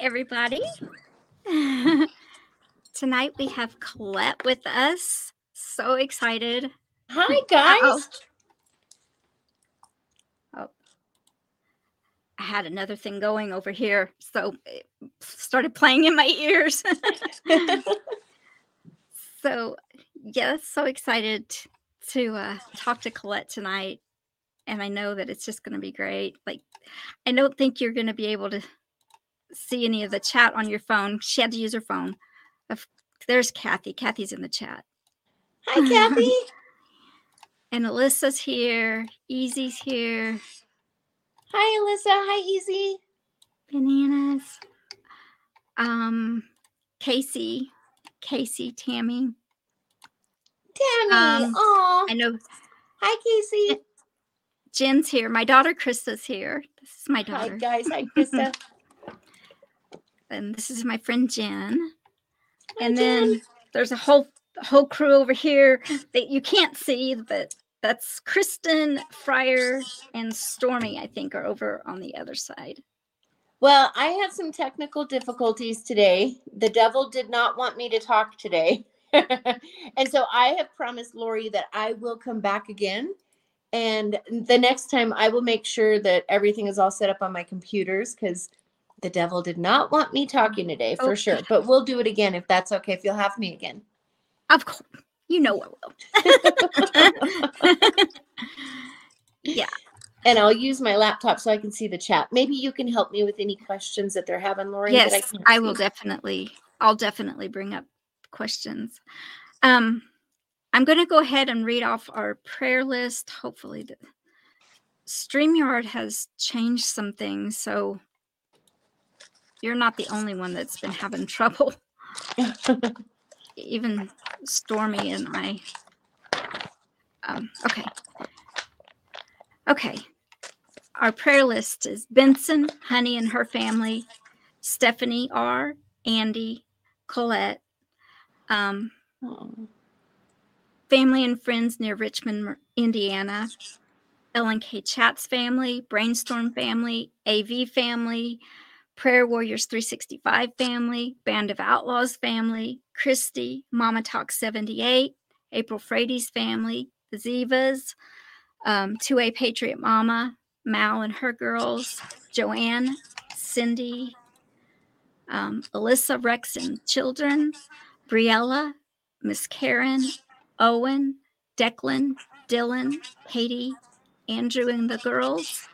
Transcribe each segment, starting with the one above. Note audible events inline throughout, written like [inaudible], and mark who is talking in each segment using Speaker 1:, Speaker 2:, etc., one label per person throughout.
Speaker 1: everybody. [laughs] Tonight we have Colette with us. So excited.
Speaker 2: Hi, guys.
Speaker 1: Uh-oh. Oh. I had another thing going over here, so it started playing in my ears. [laughs] so, yes, so excited to uh, talk to Colette tonight. And I know that it's just going to be great. Like, I don't think you're going to be able to see any of the chat on your phone. She had to use her phone. There's Kathy. Kathy's in the chat.
Speaker 2: Hi, Kathy. [laughs]
Speaker 1: And Alyssa's here. Easy's here.
Speaker 2: Hi, Alyssa. Hi, Easy.
Speaker 1: Bananas. Um, Casey. Casey, Tammy.
Speaker 2: Tammy.
Speaker 1: Um,
Speaker 2: Aw.
Speaker 1: I know
Speaker 2: Hi, Casey.
Speaker 1: Jen's here. My daughter Krista's here. This is my daughter.
Speaker 2: Hi, guys. Hi, [laughs] Krista.
Speaker 1: And this is my friend Jen. And then there's a whole whole crew over here that you can't see, but that's Kristen, Fryer, and Stormy, I think, are over on the other side.
Speaker 2: Well, I had some technical difficulties today. The devil did not want me to talk today. [laughs] and so I have promised Lori that I will come back again. And the next time I will make sure that everything is all set up on my computers because the devil did not want me talking today for
Speaker 1: Okay.
Speaker 2: sure. But we'll do it again if that's okay, if you'll have me again.
Speaker 1: Of course, you know I will. [laughs] yeah,
Speaker 2: And I'll use my laptop so I can see the chat. Maybe you can help me with any questions that they're having, Lori. that
Speaker 1: yes,
Speaker 2: can't
Speaker 1: I will definitely. I'll definitely bring up questions. Um, I'm going to go ahead and read off our prayer list. Hopefully, the Streamyard has changed some things, so you're not the only one that's been having trouble. Even Stormy and I. Um, okay. Okay. Our prayer list is Benson, Honey, and her family, Stephanie R., Andy, Colette, um, family and friends near Richmond, Indiana, Ellen K. Chat's family, Brainstorm family, AV family, Prayer Warriors 365 family, Band of Outlaws family, Christy, Mama Talk 78, April Frady's family, the Zivas, um, 2A Patriot Mama, Mal and her girls, Joanne, Cindy, um, Alyssa, Rex and children, Briella, Miss Karen, Owen, Declan, Dylan, Katie, Andrew and the girls,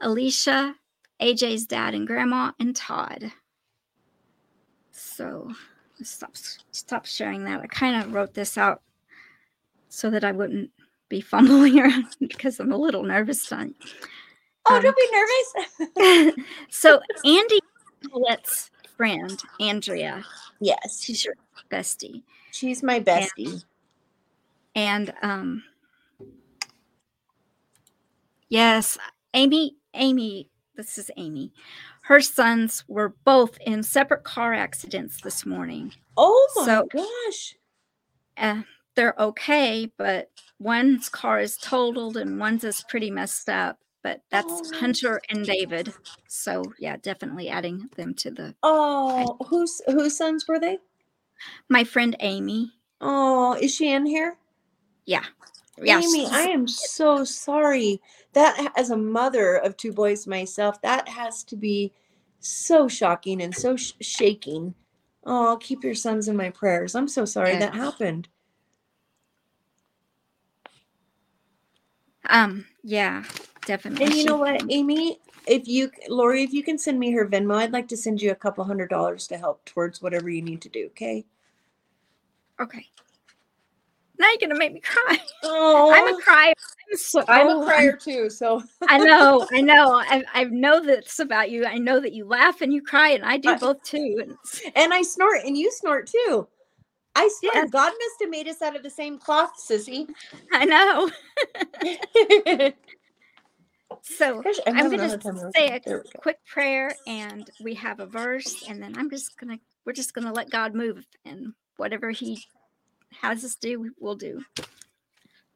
Speaker 1: Alicia, AJ's dad and grandma, and Todd. So stop stop sharing that. I kind of wrote this out so that I wouldn't be [laughs] fumbling around because I'm a little nervous tonight.
Speaker 2: Oh,
Speaker 1: Um,
Speaker 2: don't be nervous. [laughs] [laughs]
Speaker 1: so Andy Colette's friend, Andrea,
Speaker 2: yes,
Speaker 1: she's your bestie.
Speaker 2: she's my bestie.
Speaker 1: And um yes, Amy, Amy, this is Amy. Her sons were both in separate car accidents this morning.
Speaker 2: Oh my
Speaker 1: So-
Speaker 2: gosh.
Speaker 1: Uh, they're okay, but one's car is totaled and one's is pretty messed up. But that's
Speaker 2: Oh.
Speaker 1: Hunter and David. So yeah, definitely adding them to the
Speaker 2: Oh, whose whose sons were they?
Speaker 1: my friend Amy.
Speaker 2: Oh, is she in here?
Speaker 1: Yeah. Yeah.
Speaker 2: Amy, I am so sorry. That as a mother of two boys myself, that has to be so shocking and so sh- shaking. Oh, I'll keep your sons in my prayers. I'm so sorry
Speaker 1: Yeah.
Speaker 2: that happened.
Speaker 1: um, yeah, definitely.
Speaker 2: And you know what, Amy? If you, Lori, if you can send me her Venmo, I'd like to send you a couple hundred dollars to help towards whatever you need to do. Okay.
Speaker 1: Okay. Now you're gonna make me cry.
Speaker 2: Oh, [laughs]
Speaker 1: I'm a crier. I'm, so,
Speaker 2: I'm a [laughs] crier too. So
Speaker 1: I know, [laughs] I know. I, I know this about you. I know that you laugh and you cry, and I do both too. And
Speaker 2: and I snort and you snort too. I swear. God must have made us out of the same cloth, sissy.
Speaker 1: I know. So
Speaker 2: Gosh,
Speaker 1: I'm gonna
Speaker 2: a hard time remembering.
Speaker 1: say a quick prayer, and we have a verse, and then I'm just gonna we're just gonna let God move, and whatever He has us do, we'll do.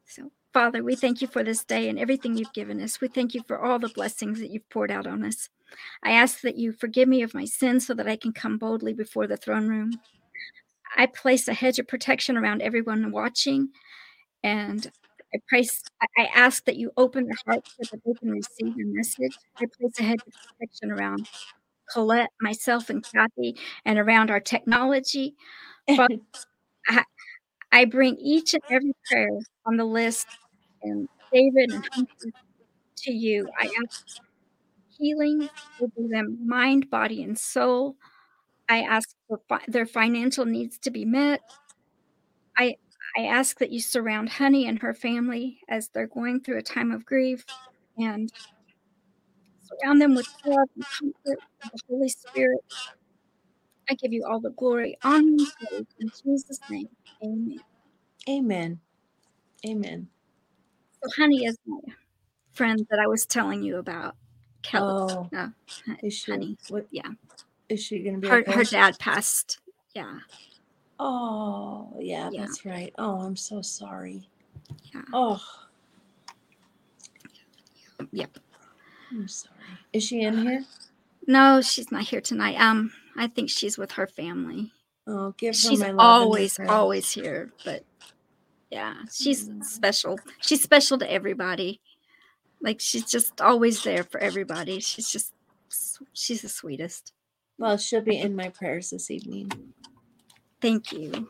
Speaker 1: So, Father, we thank you for this day and everything you've given us. We thank you for all the blessings that you've poured out on us. I ask that you forgive me of my sins so that I can come boldly before the throne room. I place a hedge of protection around everyone watching, and I place, I ask that you open their hearts so that they can receive your message. I place a hedge of protection around Colette, myself, and Kathy, and around our technology. [laughs] I, I bring each and every prayer on the list and David and Hunter to you. I ask healing over them, mind, body, and soul. I ask for fi- their financial needs to be met. I I ask that you surround Honey and her family as they're going through a time of grief and surround them with love and comfort the Holy Spirit. I give you all the glory, honor, and praise in Jesus' name. Amen.
Speaker 2: Amen. Amen.
Speaker 1: So, Honey is my friend that I was telling you about. Kelly.
Speaker 2: Oh,
Speaker 1: No,
Speaker 2: is she?
Speaker 1: Honey.
Speaker 2: What?
Speaker 1: Yeah.
Speaker 2: Is she gonna be
Speaker 1: Her, her dad passed. Yeah.
Speaker 2: Oh, yeah,
Speaker 1: Yeah.
Speaker 2: that's right. Oh, I'm so sorry.
Speaker 1: Yeah.
Speaker 2: Oh,
Speaker 1: Yep.
Speaker 2: I'm sorry. Is she in here?
Speaker 1: No, she's not here tonight. Um, I think she's with her family.
Speaker 2: Oh, give her
Speaker 1: She's
Speaker 2: my love
Speaker 1: always, always here. But yeah, she's
Speaker 2: Mm.
Speaker 1: special. She's special to everybody. Like she's just always there for everybody. She's just, she's the sweetest.
Speaker 2: Well, she'll be in my prayers this evening.
Speaker 1: Thank you.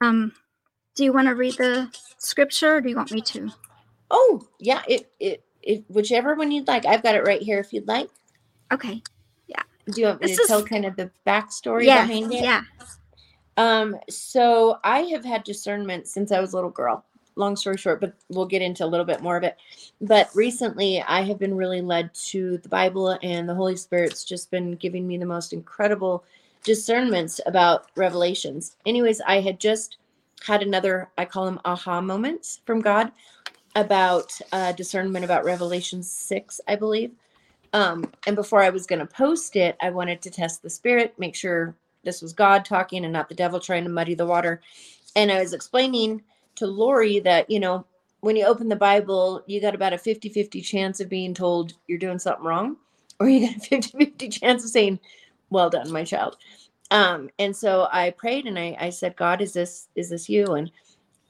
Speaker 1: Um, do you want to read the scripture or do you want me to?
Speaker 2: Oh, yeah. It it it whichever one you'd like. I've got it right here. If you'd like.
Speaker 1: Okay. Yeah.
Speaker 2: Do you want me
Speaker 1: This
Speaker 2: to
Speaker 1: is-
Speaker 2: tell kind of the backstory
Speaker 1: Yeah.
Speaker 2: behind it?
Speaker 1: Yeah.
Speaker 2: Um, so I have had discernment since I was a little girl. Long story short, but we'll get into a little bit more of it. But recently, I have been really led to the Bible, and the Holy Spirit's just been giving me the most incredible discernments about revelations. Anyways, I had just had another, I call them aha moments from God about uh, discernment about Revelation 6, I believe. Um, and before I was going to post it, I wanted to test the spirit, make sure this was God talking and not the devil trying to muddy the water. And I was explaining to Lori that, you know, when you open the Bible, you got about a 50 50 chance of being told you're doing something wrong, [laughs] or you got a 50 50 chance of saying, Well done, my child. Um, and so I prayed and I, I said, God, is this is this you? And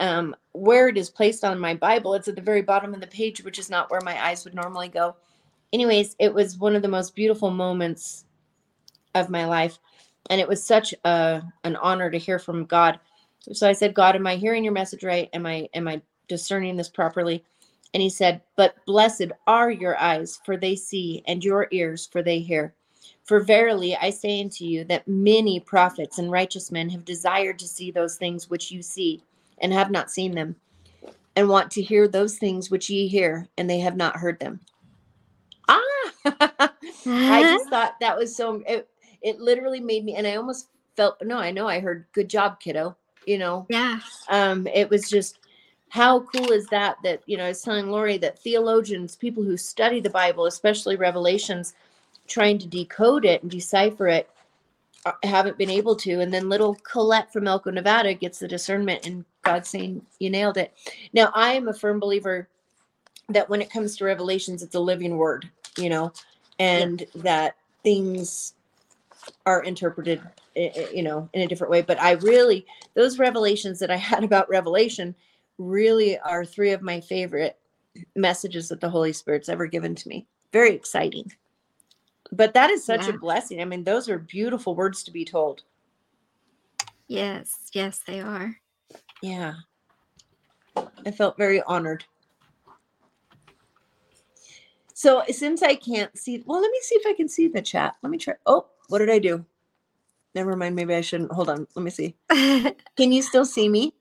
Speaker 2: um, where it is placed on my Bible, it's at the very bottom of the page, which is not where my eyes would normally go. Anyways, it was one of the most beautiful moments of my life and it was such a an honor to hear from God. So I said, God, am I hearing your message right? Am I am I discerning this properly? And he said, But blessed are your eyes, for they see, and your ears, for they hear. For verily I say unto you that many prophets and righteous men have desired to see those things which you see, and have not seen them, and want to hear those things which ye hear, and they have not heard them. I just thought that was so. It, it literally made me, and I almost felt no. I know I heard good job, kiddo. You know,
Speaker 1: yeah.
Speaker 2: um, it was just how cool is that? That you know, I was telling Lori that theologians, people who study the Bible, especially Revelations, trying to decode it and decipher it, uh, haven't been able to. And then little Colette from Elko, Nevada, gets the discernment, and God saying, "You nailed it." Now, I am a firm believer that when it comes to Revelations, it's a living word. You know, and that things are interpreted you know in a different way. But i really those revelations that i [laughs] had about revelation really are three of my favorite messages that the holy spirit's ever given to me. Very exciting. But that is such
Speaker 1: Yeah.
Speaker 2: a blessing. I mean those are beautiful words to be told.
Speaker 1: Yes. Yes, they are.
Speaker 2: yeah. I felt very honored so since i can't see well let me see if i can see the chat let me try oh what did i do never mind maybe i shouldn't hold on let me see [laughs] can you still see me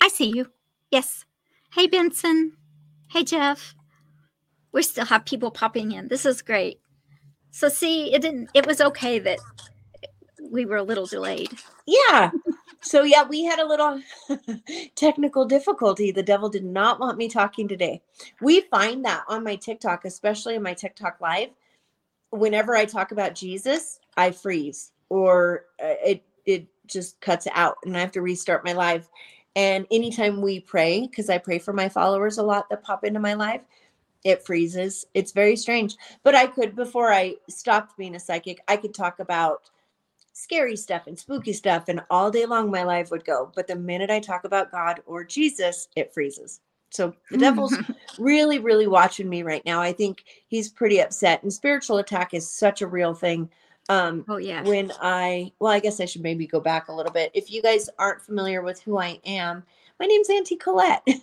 Speaker 2: I
Speaker 1: see you. Yes. Hey, Benson. Hey, Jeff. We still have people popping in. This is great. So, see, it didn't, it was okay that we were a little delayed.
Speaker 2: Yeah. So yeah, we had a little [laughs] technical difficulty. The devil did not want me talking today. We find that on my TikTok, especially in my TikTok live, whenever I talk about Jesus, I freeze or uh, it it just cuts out and I have to restart my live. And anytime we pray, because I pray for my followers a lot that pop into my live, it freezes. It's very strange. But I could, before I stopped being a psychic, I could talk about scary stuff and spooky stuff, and all day long my life would go. But the minute I talk about God or Jesus, it freezes. So the devil's [laughs] really, really watching me right now. I think he's pretty upset. And spiritual attack is such a real thing. Um,
Speaker 1: oh yeah.
Speaker 2: When I, well, I guess I should maybe go back a little bit. If you guys aren't familiar with who I am, my name's Auntie Colette. [laughs]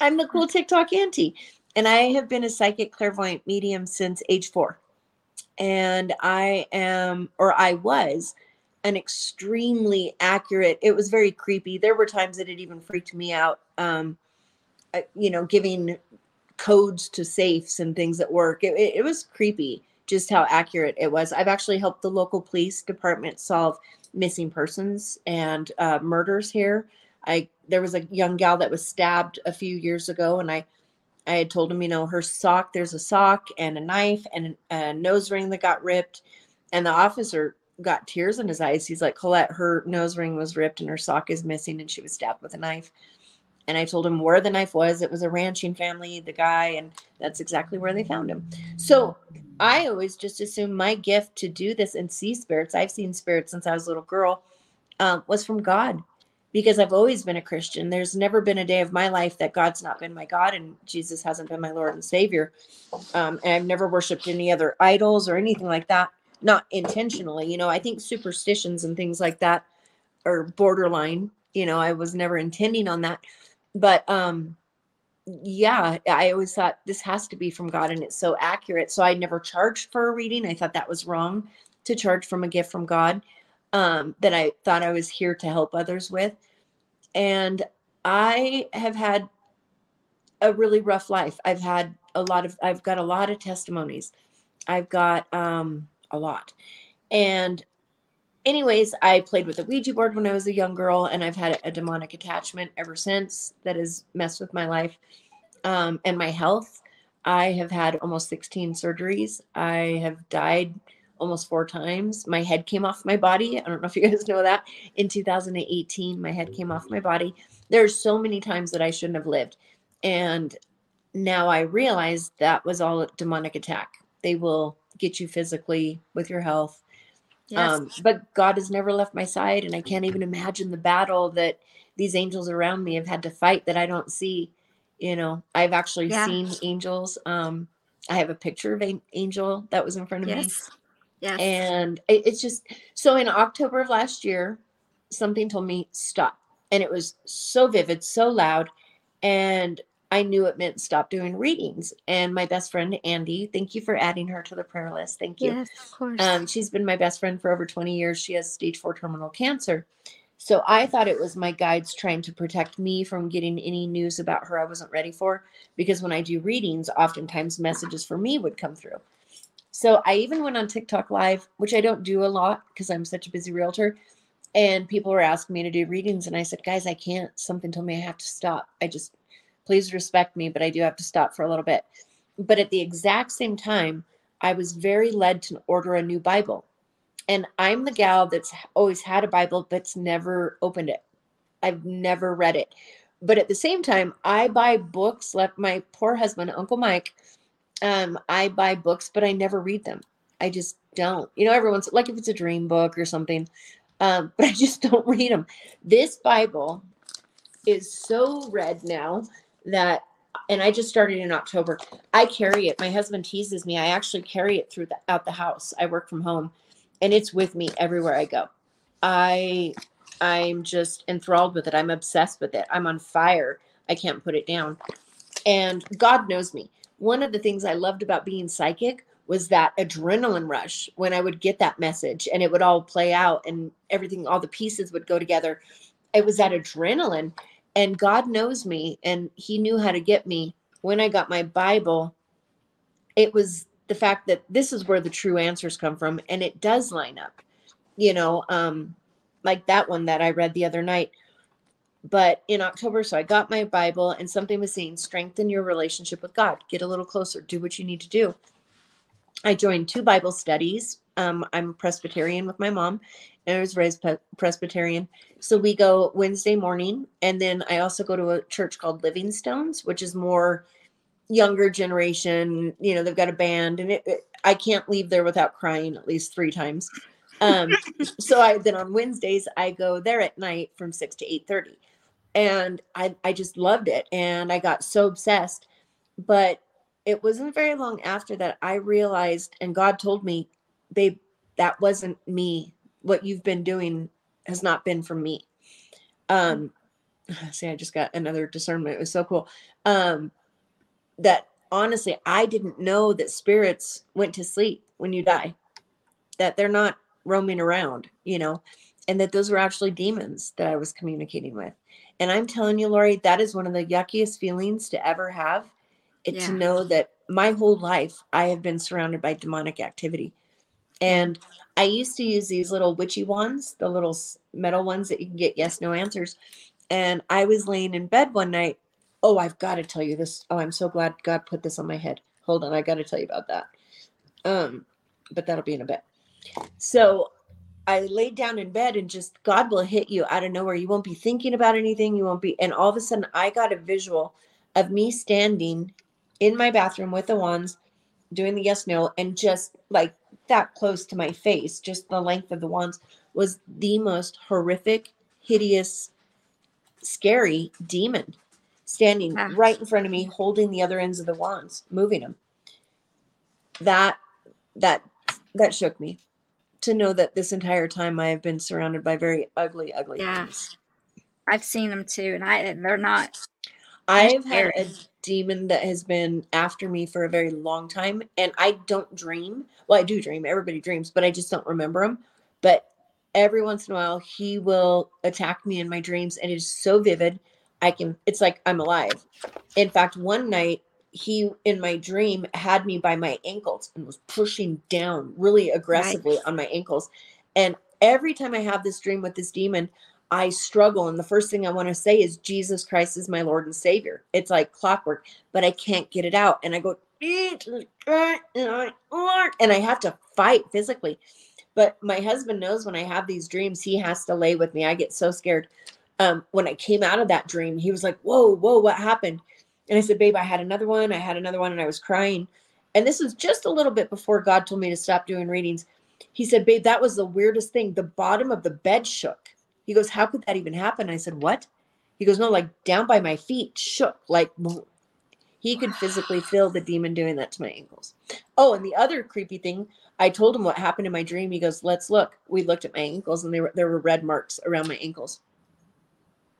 Speaker 2: I'm the cool TikTok auntie, and I have been a psychic clairvoyant medium since age four. And I am, or I was, an extremely accurate. It was very creepy. There were times that it even freaked me out. Um, you know, giving codes to safes and things at work. It, it, was creepy just how accurate it was. I've actually helped the local police department solve missing persons and uh, murders here. I there was a young gal that was stabbed a few years ago, and I I had told him, you know, her sock. There's a sock and a knife and a nose ring that got ripped, and the officer got tears in his eyes. He's like, Colette, her nose ring was ripped and her sock is missing, and she was stabbed with a knife. And I told him where the knife was. It was a ranching family, the guy, and that's exactly where they found him. So I always just assumed my gift to do this and see spirits. I've seen spirits since I was a little girl. Um, was from God because I've always been a Christian. There's never been a day of my life that God's not been my God and Jesus hasn't been my Lord and Savior. Um, and I've never worshiped any other idols or anything like that not intentionally. You know, I think superstitions and things like that are borderline. You know, I was never intending on that. But um yeah, I always thought this has to be from God and it's so accurate. So I never charged for a reading. I thought that was wrong to charge from a gift from God um, that I thought I was here to help others with. And I have had a really rough life. I've had a lot of, I've got a lot of testimonies. I've got um, a lot. And anyways, I played with a Ouija board when I was a young girl, and I've had a demonic attachment ever since that has messed with my life um, and my health. I have had almost 16 surgeries. I have died almost four times. My head came off my body. I don't know if you [laughs] guys know that. In 2018, my head came off my body. There's so many times that I shouldn't have lived. And now I realize that was all a demonic attack. They will get you physically with your health. Yes. Um, but God has never left my side, and I can't even imagine the battle that these angels around me have had to fight that I don't see. You know, I've actually yeah. seen angels. Um, I have a picture of an angel that was in front of yes. me. Yes. And it, it's just so in October of last year, something told me stop. And it was so vivid, so loud. And I knew it meant stop doing readings. And my best friend, Andy, thank you for adding her to the prayer list. Thank you.
Speaker 1: Yes, of course.
Speaker 2: Um, she's been my best friend for over 20 years. She has stage four terminal cancer. So I thought it was my guides trying to protect me from getting any news about her I wasn't ready for. Because when I do readings, oftentimes messages for me would come through. So I even went on TikTok live, which I don't do a lot because I'm such a busy realtor. And people were asking me to do readings. And I said, guys, I can't. Something told me I have to stop. I just Please respect me, but I do have to stop for a little bit. But at the exact same time, I was very led to order a new Bible. And I'm the gal that's always had a Bible but's never opened it. I've never read it. But at the same time, I buy books like my poor husband, Uncle Mike. Um, I buy books, but I never read them. I just don't. You know, everyone's like if it's a dream book or something, um, [laughs] but I just don't read them. This Bible is so read now that and I just started in October. I carry it. My husband teases me. I actually carry it through the, out the house. I work from home, and it's with me everywhere I go. I I'm just enthralled with it. I'm obsessed with it. I'm on fire. I can't put it down. And God knows me. One of the things I loved about being psychic was that adrenaline rush when I would get that message and it would all play out and everything, all the pieces would go together. It was that adrenaline and God knows me and he knew how to get me when I got my Bible. It was the fact that this is where the true answers come from and it does line up. You know, um like that one that I read the other night. But in October, so I got my Bible and something was saying strengthen your relationship with God, get a little closer, do what you need to do. I joined two Bible studies. Um, I'm Presbyterian with my mom, and I was raised Presbyterian. So we go Wednesday morning, and then I also go to a church called Living Stones, which is more younger generation. You know, they've got a band, and it, it, I can't leave there without crying at least three times. Um, [laughs] so I then on Wednesdays I go there at night from six to eight thirty, and I I just loved it, and I got so obsessed. But it wasn't very long after that I realized, and God told me, babe, that wasn't me. What you've been doing has not been for me. Um, [sighs] see, I just got another discernment. It was so cool. Um, that honestly, I didn't know that spirits went to sleep when you die, that they're not roaming around, you know, and that those were actually demons that I was communicating with. And I'm telling you, Lori, that is one of the yuckiest feelings to ever have. It, yeah. To know that my whole life I have been surrounded by demonic activity. And I used to use these little witchy ones, the little metal ones that you can get yes, no answers. And I was laying in bed one night. Oh, I've got to tell you this. Oh, I'm so glad God put this on my head. Hold on, I got to tell you about that. Um, but that'll be in a bit. So I laid down in bed and just God will hit you out of nowhere. You won't be thinking about anything. You won't be, and all of a sudden I got a visual of me standing in my bathroom with the wands doing the yes no and just like that close to my face just the length of the wands was the most horrific hideous scary demon standing ah. right in front of me holding the other ends of the wands moving them that that that shook me to know that this entire time i have been surrounded by very ugly ugly
Speaker 1: yeah things. i've seen them too and i they're not
Speaker 2: I've had a demon that has been after me for a very long time, and I don't dream. Well, I do dream. Everybody dreams, but I just don't remember them. But every once in a while, he will attack me in my dreams, and it is so vivid. I can. It's like I'm alive. In fact, one night he in my dream had me by my ankles and was pushing down really aggressively on my ankles. And every time I have this dream with this demon, I struggle. And the first thing I want to say is, Jesus Christ is my Lord and Savior. It's like clockwork, but I can't get it out. And I go, and I have to fight physically. But my husband knows when I have these dreams, he has to lay with me. I get so scared. Um, when I came out of that dream, he was like, Whoa, whoa, what happened? And I said, Babe, I had another one. I had another one, and I was crying. And this was just a little bit before God told me to stop doing readings. He said, Babe, that was the weirdest thing. The bottom of the bed shook. He goes, How could that even happen? I said, What? He goes, No, like down by my feet, shook. Like he could physically feel the demon doing that to my ankles. Oh, and the other creepy thing, I told him what happened in my dream. He goes, Let's look. We looked at my ankles and there were, there were red marks around my ankles.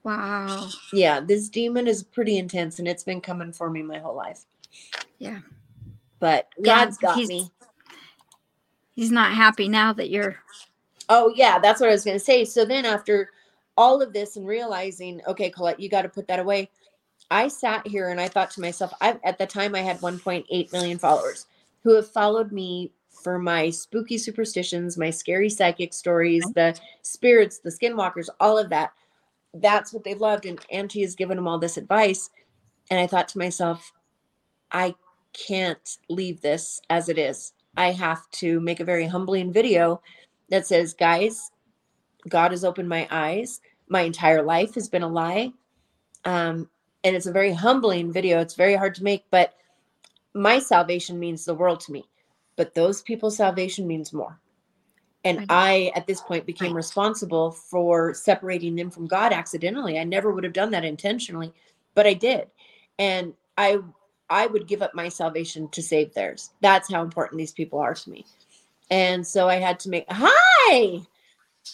Speaker 1: Wow.
Speaker 2: Yeah, this demon is pretty intense and it's been coming for me my whole life.
Speaker 1: Yeah.
Speaker 2: But God's yeah, got me.
Speaker 1: He's not happy now that you're
Speaker 2: Oh, yeah, that's what I was going to say. So then after all of this and realizing, okay, Colette, you got to put that away. I sat here and I thought to myself, I at the time I had 1.8 million followers who have followed me for my spooky superstitions, my scary psychic stories, the spirits, the skinwalkers, all of that. That's what they've loved. And Auntie has given them all this advice. And I thought to myself, I can't leave this as it is. I have to make a very humbling video that says, guys, God has opened my eyes. My entire life has been a lie. Um, and it's a very humbling video. It's very hard to make, but my salvation means the world to me. But those people's salvation means more. And I, at this point, became responsible for separating them from God accidentally. I never would have done that intentionally, but I did. And I I would give up my salvation to save theirs. That's how important these people are to me. And so I had to make hi.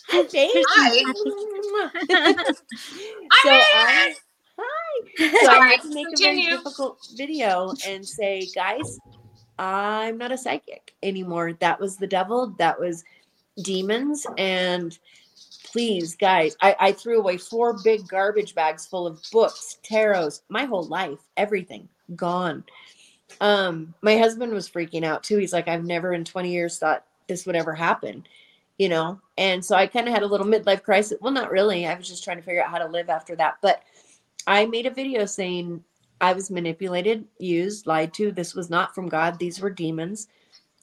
Speaker 2: Hi, Jane. [laughs] Hi. [laughs] [laughs] so I, hi. So I had to make a very difficult video and say, guys, I'm not a psychic anymore. That was the devil. That was demons. And please, guys, I, I threw away four big garbage bags full of books, tarots, my whole life, everything gone. Um my husband was freaking out too. He's like i've never in 20 years thought this would ever happen you know? And so i kind of had a little midlife crisis. Well not really. I was just trying to figure out how to live after that. But i made a video saying i was manipulated used lied to. This was not from god. These were demons.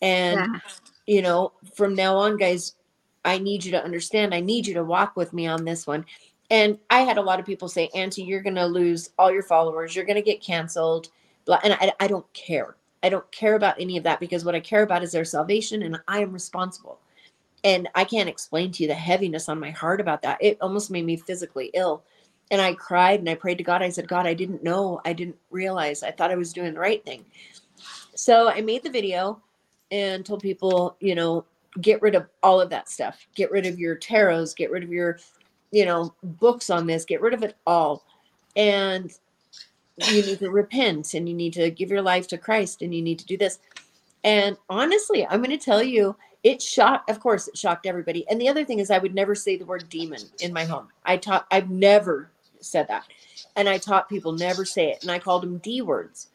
Speaker 2: And yeah. You know from now on guys i need you to understand i need you to walk with me on this one and i had a lot of people say auntie you're going to lose all your followers you're going to get canceled and I, I don't care. I don't care about any of that because what I care about is their salvation and I am responsible. And I can't explain to you the heaviness on my heart about that. It almost made me physically ill. And I cried and I prayed to God. I said, God, I didn't know. I didn't realize. I thought I was doing the right thing. So I made the video and told people, you know, get rid of all of that stuff. Get rid of your tarots, get rid of your, you know, books on this, get rid of it all. And you need to repent and you need to give your life to Christ and you need to do this. And honestly, I'm going to tell you, it shocked, of course, it shocked everybody. And the other thing is, I would never say the word demon in my home. I taught, I've never said that. And I taught people never say it. And I called them D words.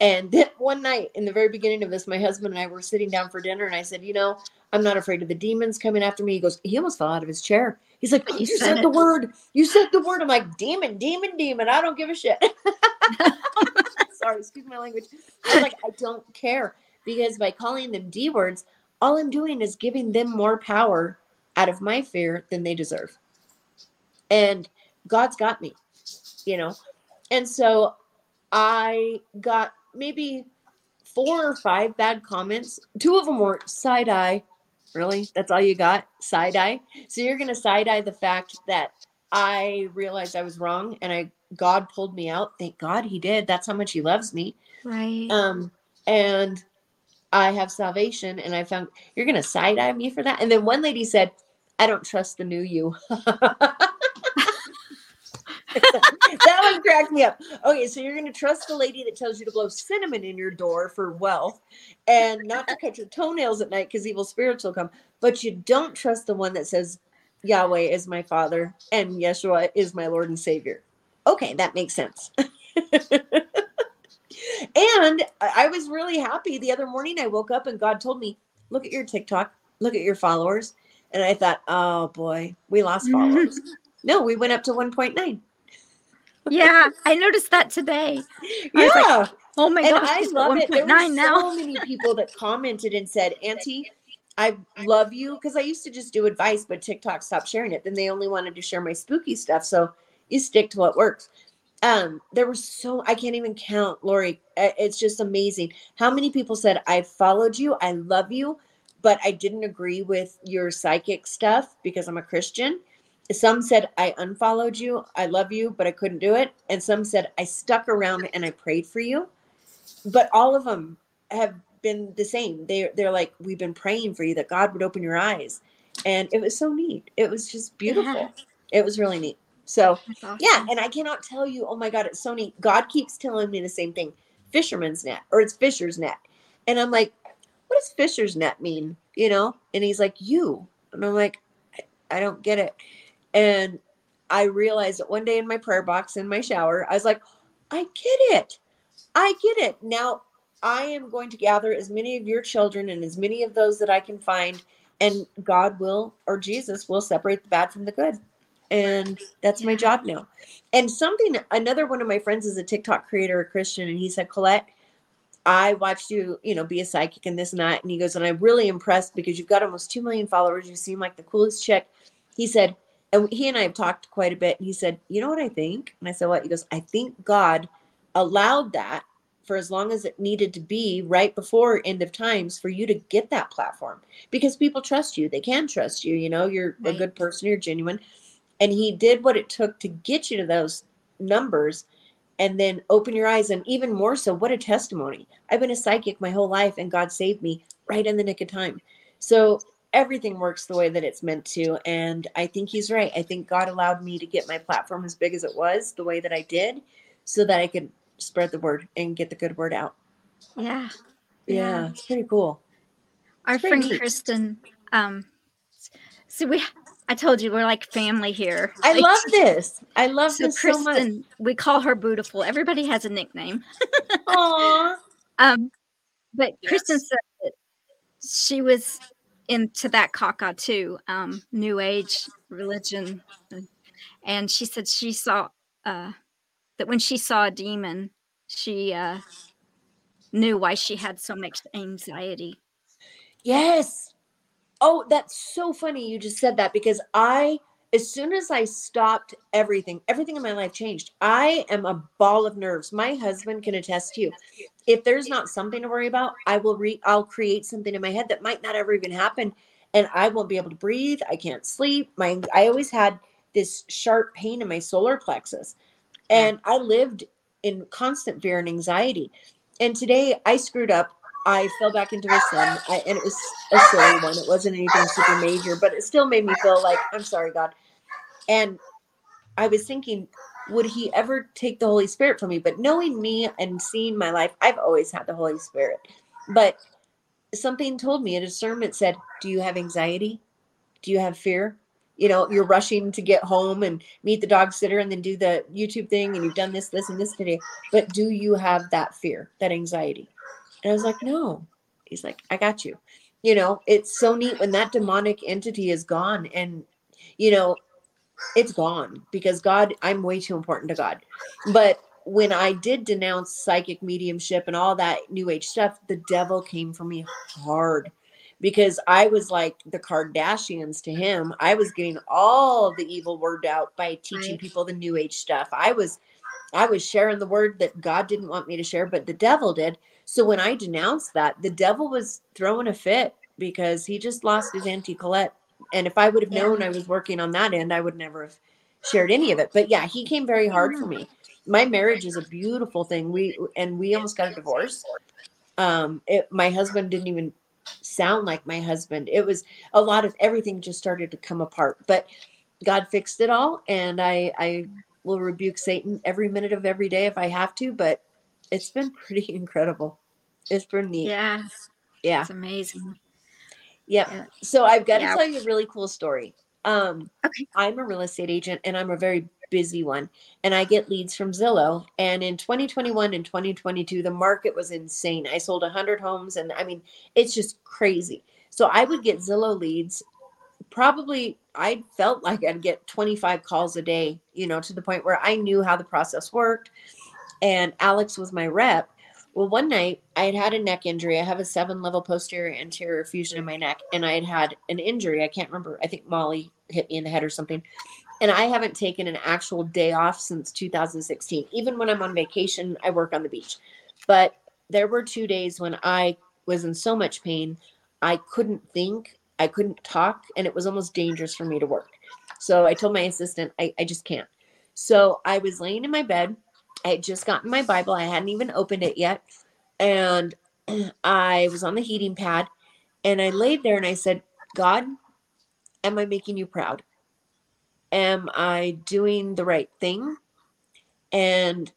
Speaker 2: And then one night in the very beginning of this, my husband and I were sitting down for dinner, and I said, You know, I'm not afraid of the demons coming after me. He goes, He almost fell out of his chair. He's like, You, said, said the word. You said the word. I'm like, Demon, demon, demon. I don't give a shit. [laughs] Sorry, excuse my language. I'm like, I don't care. Because by calling them D words, all I'm doing is giving them more power out of my fear than they deserve. And God's got me, you know. And so I got maybe four or five bad comments. Two of them were side eye. Really? That's all you got? Side eye? So you're going to side eye the fact that I realized I was wrong and I God pulled me out. Thank God he did. That's how much he loves me.
Speaker 1: Right.
Speaker 2: Um and I have salvation and I found you're going to side eye me for that. And then one lady said, I don't trust the new you. [laughs] [laughs] [laughs] [laughs] that one cracked me up. Okay, so you're going to trust the lady that tells you to blow cinnamon in your door for wealth and not to cut your toenails at night because evil spirits will come. But you don't trust the one that says, Yahweh is my father and Yeshua is my Lord and Savior. Okay, that makes sense. [laughs] and I was really happy. The other morning I woke up and God told me, Look at your TikTok, look at your followers. And I thought, Oh boy, we lost followers. [laughs] no, we went up to 1.9
Speaker 1: yeah, I noticed that today.
Speaker 2: Yeah. Like,
Speaker 1: oh my
Speaker 2: and
Speaker 1: gosh,
Speaker 2: I love it. There were
Speaker 1: now.
Speaker 2: so many people that commented and said, Auntie, I love you. Because I used to just do advice, but TikTok stopped sharing it. Then they only wanted to share my spooky stuff. So you stick to what works. Um, there were so I can't even count, Lori. It's just amazing how many people said, I followed you, I love you, but I didn't agree with your psychic stuff because I'm a Christian some said i unfollowed you i love you but i couldn't do it. And some said i stuck around and i prayed for you. But all of them have been the same. They they're like we've been praying for you that god would open your eyes. And it was so neat. It was just beautiful. Yeah. it was really neat. So awesome. yeah and i cannot tell you oh my god it's so neat. God keeps telling me the same thing. Fisherman's net or it's fisher's net. And i'm like what does fisher's net mean? You know? And he's like you. And i'm like I, I don't get it and I realized that one day in my prayer box in my shower, I was like, I get it. I get it. Now I am going to gather as many of your children and as many of those that I can find, and God will or Jesus will separate the bad from the good. And that's my job now. And something, another one of my friends is a TikTok creator, a Christian, and he said, Colette, I watched you, you know, be a psychic and this and that. And he goes, and I'm really impressed because you've got almost 2 million followers. You seem like the coolest chick. He said, and he and I have talked quite a bit. And he said, You know what I think? And I said, What? He goes, I think God allowed that for as long as it needed to be right before end of times for you to get that platform because people trust you. They can trust you. You know, you're right. a good person, you're genuine. And he did what it took to get you to those numbers and then open your eyes. And even more so, what a testimony. I've been a psychic my whole life and God saved me right in the nick of time. So everything works the way that it's meant to. And I think he's right. I think God allowed me to get my platform as big as it was the way that I did so that I could spread the word and get the good word out.
Speaker 1: Yeah.
Speaker 2: Yeah, yeah. it's pretty cool.
Speaker 1: Our friend neat. Kristen, um, so we I told you we're like family here.
Speaker 2: I like, love this. I love so this
Speaker 1: Kristen,
Speaker 2: so much.
Speaker 1: We call her Beautiful. Everybody has a nickname.
Speaker 2: Aww. [laughs]
Speaker 1: um, but yes. Kristen said she was into that caca too, um, new age religion. And she said she saw uh, that when she saw a demon, she uh, knew why she had so much anxiety.
Speaker 2: Yes. Oh, that's so funny you just said that because I as soon as I stopped everything, everything in my life changed. I am a ball of nerves. My husband can attest to you. If there's not something to worry about, I will re I'll create something in my head that might not ever even happen. And I won't be able to breathe. I can't sleep. My I always had this sharp pain in my solar plexus. And I lived in constant fear and anxiety. And today I screwed up. I fell back into a sin, I, and it was a silly one. It wasn't anything super major, but it still made me feel like I'm sorry, God. And I was thinking, would He ever take the Holy Spirit from me? But knowing me and seeing my life, I've always had the Holy Spirit. But something told me a discernment said, "Do you have anxiety? Do you have fear? you know you're rushing to get home and meet the dog sitter and then do the youtube thing and you've done this this and this today but do you have that fear that anxiety and i was like no he's like i got you you know it's so neat when that demonic entity is gone and you know it's gone because god i'm way too important to god but when i did denounce psychic mediumship and all that new age stuff the devil came for me hard because I was like the Kardashians to him. I was getting all the evil word out by teaching people the new age stuff. I was I was sharing the word that God didn't want me to share, but the devil did. So when I denounced that, the devil was throwing a fit because he just lost his Auntie Colette. And if I would have known I was working on that end, I would never have shared any of it. But yeah, he came very hard for me. My marriage is a beautiful thing. We and we almost got a divorce. Um, it, my husband didn't even sound like my husband. It was a lot of everything just started to come apart. But God fixed it all, and I I will rebuke Satan every minute of every day if I have to. But it's been [laughs] pretty incredible. It's been neat.
Speaker 1: Yeah.
Speaker 2: Yeah.
Speaker 1: It's amazing.
Speaker 2: Yep. Yeah. So I've got yeah. to tell you a really cool story. Um, okay. I'm a real estate agent and I'm a very busy one. And I get leads from Zillow. And in 2021 and 2022, the market was insane. I sold 100 homes, and I mean, it's just crazy. So I would get Zillow leads. Probably, I felt like I'd get 25 calls a day, you know, to the point where I knew how the process worked. And Alex was my rep. Well, one night I had had a neck injury. I have a seven level posterior anterior fusion in my neck, and I had had an injury. I can't remember. I think Molly hit me in the head or something and I haven't taken an actual day off since 2016. Even when I'm on vacation, I work on the beach. But there were two days when I was in so much pain, I couldn't think, I couldn't talk, and it was almost dangerous for me to work. So I told my assistant, I, I just can't. So I was laying in my bed. I had just gotten my Bible, I hadn't even opened it yet. And [clears throat] I was on the heating pad and I laid there and I said, God, am I making you proud? am I doing the right thing? And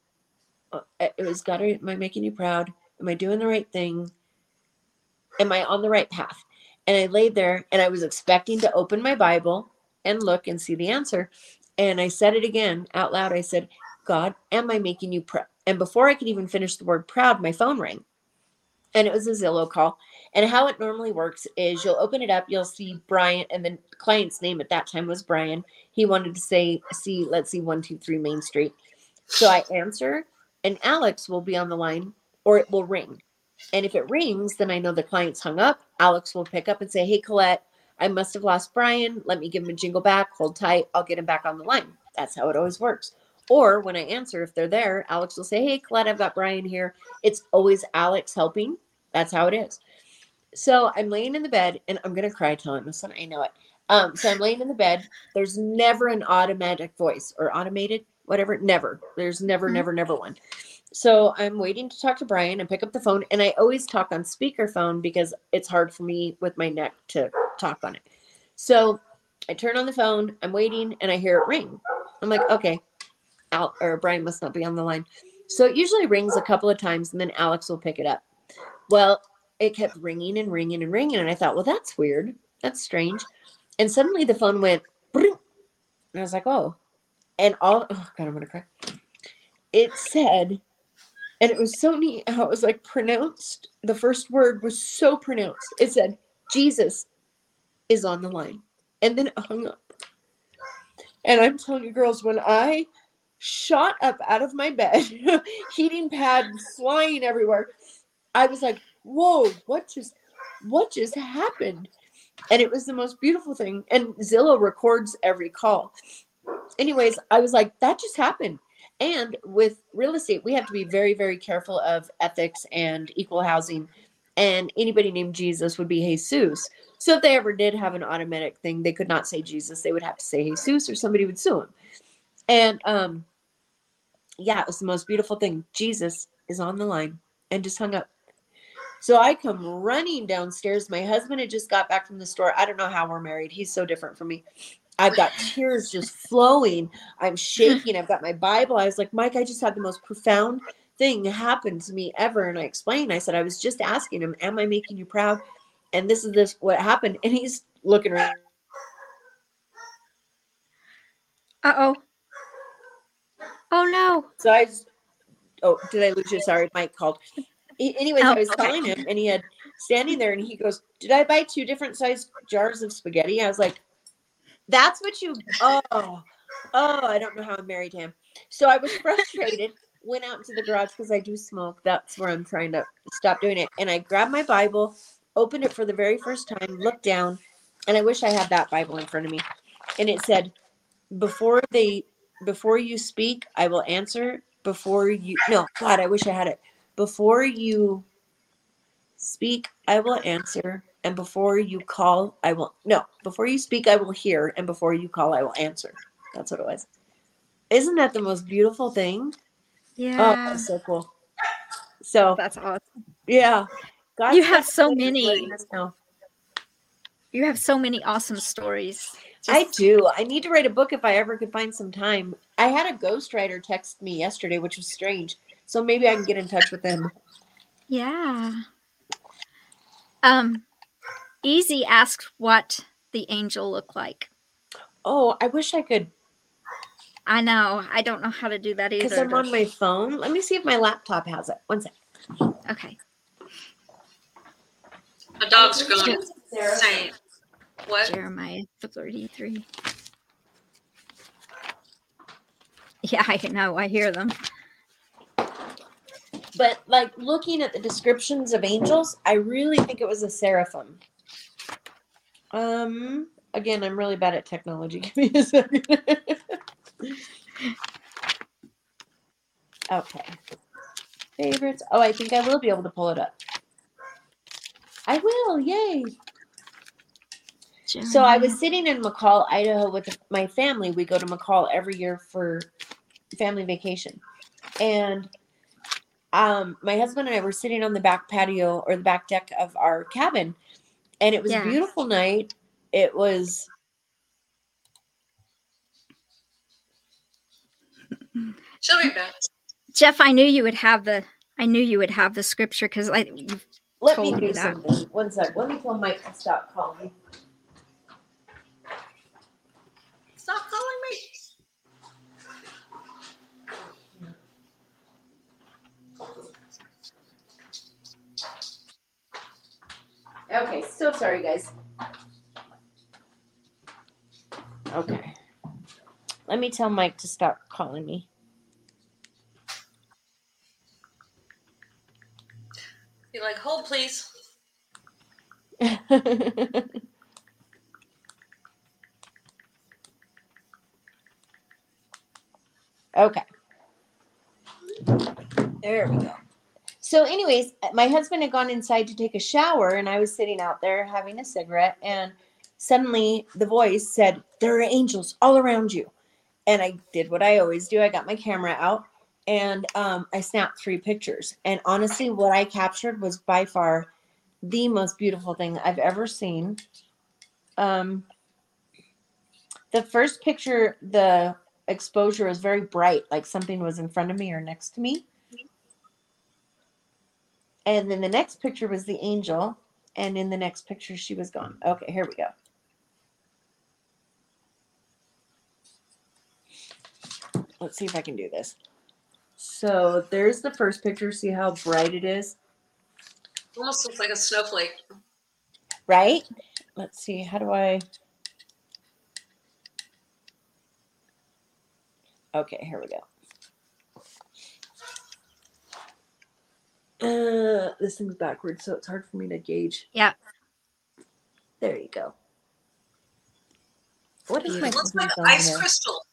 Speaker 2: uh, it was God, am I making you proud? Am I doing the right thing? Am I on the right path? And I laid there and I was expecting to open my Bible and look and see the answer. And I said it again out loud. I said, God, am I making you proud? And before I could even finish the word proud, my phone rang. And it was a Zillow call. And how it normally works is you'll open it up, you'll see Brian, and the client's name at that time was Brian. He wanted to say, see, let's see, 123 Main Street. So I answer, and Alex will be on the line, or it will ring. And if it rings, then I know the client's hung up. Alex will pick up and say, Hey, Colette, I must have lost Brian. Let me give him a jingle back. Hold tight. I'll get him back on the line. That's how it always works. Or when I answer, if they're there, Alex will say, Hey, Colette, I've got Brian here. It's always Alex helping. That's how it is. So I'm laying in the bed and I'm gonna cry telling this one. I know it. Um, so I'm laying in the bed. There's never an automatic voice or automated, whatever. Never. There's never, mm-hmm. never, never one. So I'm waiting to talk to Brian and pick up the phone. And I always talk on speakerphone because it's hard for me with my neck to talk on it. So I turn on the phone, I'm waiting, and I hear it ring. I'm like, okay, Al or Brian must not be on the line. So it usually rings a couple of times and then Alex will pick it up. Well, it kept ringing and ringing and ringing. And I thought, well, that's weird. That's strange. And suddenly the phone went, and I was like, oh. And all, oh God, I'm going to cry. It said, and it was so neat how it was like pronounced. The first word was so pronounced. It said, Jesus is on the line. And then it hung up. And I'm telling you, girls, when I shot up out of my bed, [laughs] heating pad flying everywhere, I was like, whoa, what just what just happened? And it was the most beautiful thing. And Zillow records every call. Anyways, I was like, that just happened. And with real estate, we have to be very, very careful of ethics and equal housing. And anybody named Jesus would be Jesus. So if they ever did have an automatic thing, they could not say Jesus. They would have to say Jesus or somebody would sue them. And um, yeah, it was the most beautiful thing. Jesus is on the line and just hung up. So I come running downstairs. My husband had just got back from the store. I don't know how we're married. He's so different from me. I've got tears just flowing. I'm shaking. I've got my Bible. I was like, Mike, I just had the most profound thing happen to me ever. And I explained, I said, I was just asking him, Am I making you proud? And this is this what happened. And he's looking around.
Speaker 1: Uh oh. Oh no.
Speaker 2: So I just, oh, did I lose you? Sorry, Mike called. Anyways,
Speaker 1: Oh,
Speaker 2: I was oh,
Speaker 1: okay.
Speaker 2: calling him and he had standing there and he goes, Did I buy two different sized jars of spaghetti? I was like, That's what you, oh, oh, I don't know how I'm married to him. So I was frustrated, [laughs] went out into the garage because I do smoke. That's where I'm trying to stop doing it. And I grabbed my Bible, opened it for the very first time, looked down, and I wish I had that Bible in front of me. And it said, Before they, before you speak, I will answer. Before you, no, God, I wish I had it. Before you speak, I will answer. And before you call, I will, no, before you speak, I will hear. And before you call, I will answer. That's what it was. Isn't that the most beautiful thing? Oh,
Speaker 1: Yeah.
Speaker 2: that's so cool. So,
Speaker 1: That's awesome.
Speaker 2: yeah. God
Speaker 1: You have so many. You have so many awesome stories.
Speaker 2: I do. I need to write a book if I ever could find some time. I had a ghostwriter text me yesterday, which was strange. So maybe I can get in touch with them.
Speaker 1: Yeah. Um, Easy asked what the angel looked like.
Speaker 2: Oh, I wish I could
Speaker 1: I know. I don't know how to do that either.
Speaker 2: because
Speaker 1: either.
Speaker 2: I'm on my phone. Let me see if my laptop has it. One sec.
Speaker 1: okay.
Speaker 3: The dogs are going insane. What?
Speaker 1: Jeremiah 33. Yeah, I know. I hear them.
Speaker 2: But like looking at the descriptions of angels, I really think it was a seraphim. Um, again, I'm really bad at technology. [laughs] Give me a second. okay. Favorites. Oh, I think I will be able to pull it up. I will. Yay. So I was sitting in McCall, Idaho with my family. We go to McCall every year for family vacation. And um, my husband and I were sitting on the back patio or the back deck of our cabin. And it was
Speaker 1: Yeah.
Speaker 2: a beautiful night. It was
Speaker 3: She'll be back.
Speaker 1: Jeff, I knew you would have the I knew you would have the scripture because I
Speaker 2: let me
Speaker 1: Told me
Speaker 2: do
Speaker 1: that.
Speaker 2: something. One sec. Let me tell Mike to stop calling.
Speaker 3: Stop calling me.
Speaker 2: Okay, so sorry guys. Okay. Let me tell Mike to stop calling me.
Speaker 3: Be like, hold please. [laughs]
Speaker 2: Okay. There we go. So, anyways, my husband had gone inside to take a shower, and I was sitting out there having a cigarette, and suddenly the voice said, There are angels all around you. And I did what I always do. I got my camera out and um, I snapped three pictures. And honestly, what I captured was by far the most beautiful thing I've ever seen. Um, the first picture, the exposure was very bright, like something was in front of me or next to me. And then the next picture was the angel. And in the next picture, she was gone. Okay, here we go. Let's see if I can do this. So there's the first picture. See how bright it is,
Speaker 3: Almost looks like a snowflake.
Speaker 2: right? Let's see. How do I? Okay, here we go. Uh, this thing's backwards, so it's hard for me to gauge.
Speaker 1: Yeah.
Speaker 2: There you go. What is my
Speaker 3: It looks like ice
Speaker 2: there?
Speaker 3: crystal.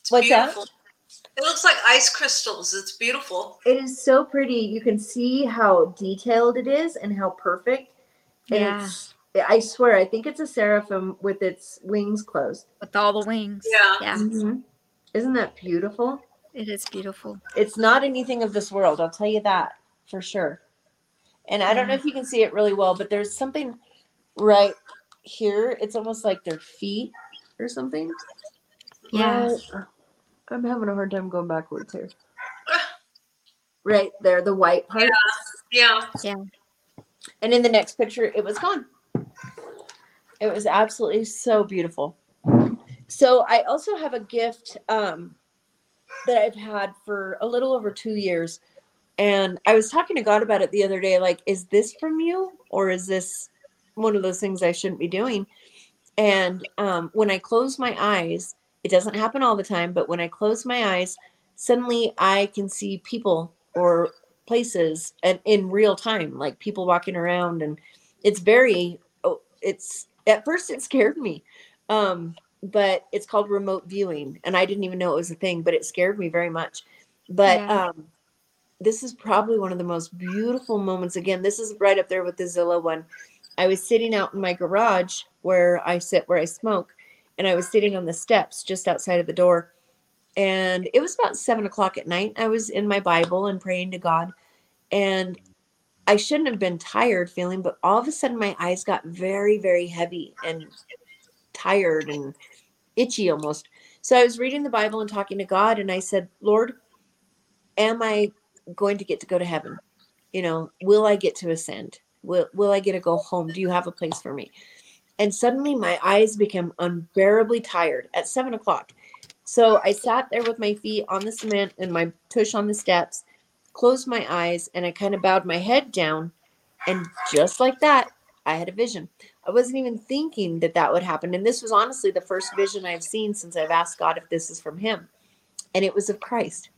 Speaker 3: It's
Speaker 2: What's that?
Speaker 3: It looks like ice crystals. It's beautiful.
Speaker 2: It is so pretty. You can see how detailed it is and how perfect. And
Speaker 1: Yeah.
Speaker 2: it's, I swear, I think it's a seraphim with its wings closed.
Speaker 1: With all the wings.
Speaker 3: Yeah.
Speaker 1: Yeah.
Speaker 2: Mhm. Isn't that beautiful?
Speaker 1: It is beautiful.
Speaker 2: It's not anything of this world. I'll tell you that for sure. And I don't know if you can see it really well, but there's something right here. It's almost like their feet or something.
Speaker 1: Yeah.
Speaker 2: Right- I'm having a hard time going backwards here. Right there, the white part.
Speaker 3: Yeah. Yeah.
Speaker 2: And in the next picture, it was gone. It was absolutely so beautiful. So I also have a gift um, that I've had for a little over two years. And I was talking to God about it the other day. Like, is this from you? Or is this one of those things I shouldn't be doing? And um, when I close my eyes, it doesn't happen all the time, but when I close my eyes, suddenly I can see people or places and in real time, like people walking around. And it's very, oh, it's at first it scared me. Um, but it's called remote viewing. And I didn't even know it was a thing, but it scared me very much. But
Speaker 1: Yeah.
Speaker 2: um, this is probably one of the most beautiful moments. Again, this is right up there with the Zillow one. I was sitting out in my garage where I sit, where I smoke, and I was sitting on the steps just outside of the door. And it was about seven o'clock at night. I was in my Bible and praying to God. And I shouldn't have been tired feeling, but all of a sudden my eyes got very, very heavy and tired and itchy almost. So I was reading the Bible and talking to God, and I said, Lord, am I going to get to go to heaven? You know, will I get to ascend? Will will I get to go home? Do you have a place for me? And suddenly my eyes became unbearably tired at seven o'clock. So I sat there with my feet on the cement and my tush on the steps, closed my eyes, and I kind of bowed my head down. And just like that, I had a vision. I wasn't even thinking that that would happen. And this was honestly the first vision I've seen since I've asked God if this is from Him. And it was of Christ.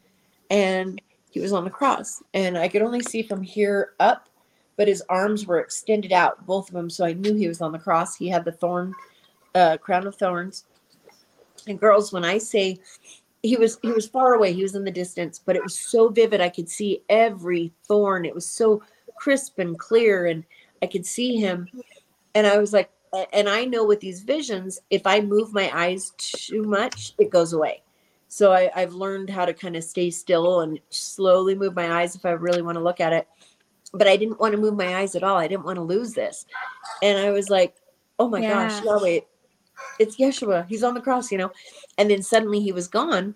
Speaker 2: And He was on the cross. And I could only see from here up, but His arms were extended out, both of them. So I knew He was on the cross. He had the thorn, uh, crown of thorns. And girls, when I say he was he was far away, he was in the distance, but it was so vivid. I could see every thorn. It was so crisp and clear, and I could see him. Mm-hmm. And I was like, and I know with these visions, if I move my eyes too much, it goes away. So I, I've learned how to kind of stay still and slowly move my eyes if I really want to look at it. But I didn't want to move my eyes at all. I didn't want to lose this. And I was like, oh my gosh,
Speaker 1: Yeah.
Speaker 2: Yahweh, it's Yeshua. He's on the cross, you know. And then suddenly he was gone.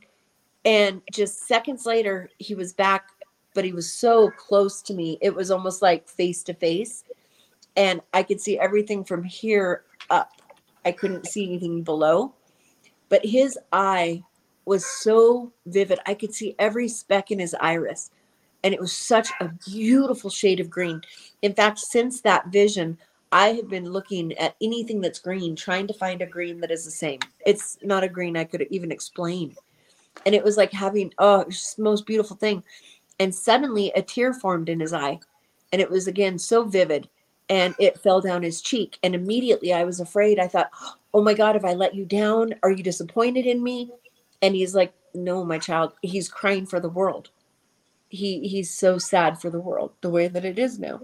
Speaker 2: And just seconds later, he was back, but he was so close to me. It was almost like face to face. And I could see everything from here up. I couldn't see anything below. But his eye was so vivid. I could see every speck in his iris. And it was such a beautiful shade of green. In fact, since that vision, I have been looking at anything that's green, trying to find a green that is the same. It's not a green I could even explain. And it was like having, oh, it was just the most beautiful thing. And suddenly a tear formed in his eye. And it was again so vivid. And it fell down his cheek. And immediately I was afraid. I thought, oh my God, have I let you down? Are you disappointed in me? And he's like, no, my child. He's crying for the world. He he's so sad for the world, the way that it is now.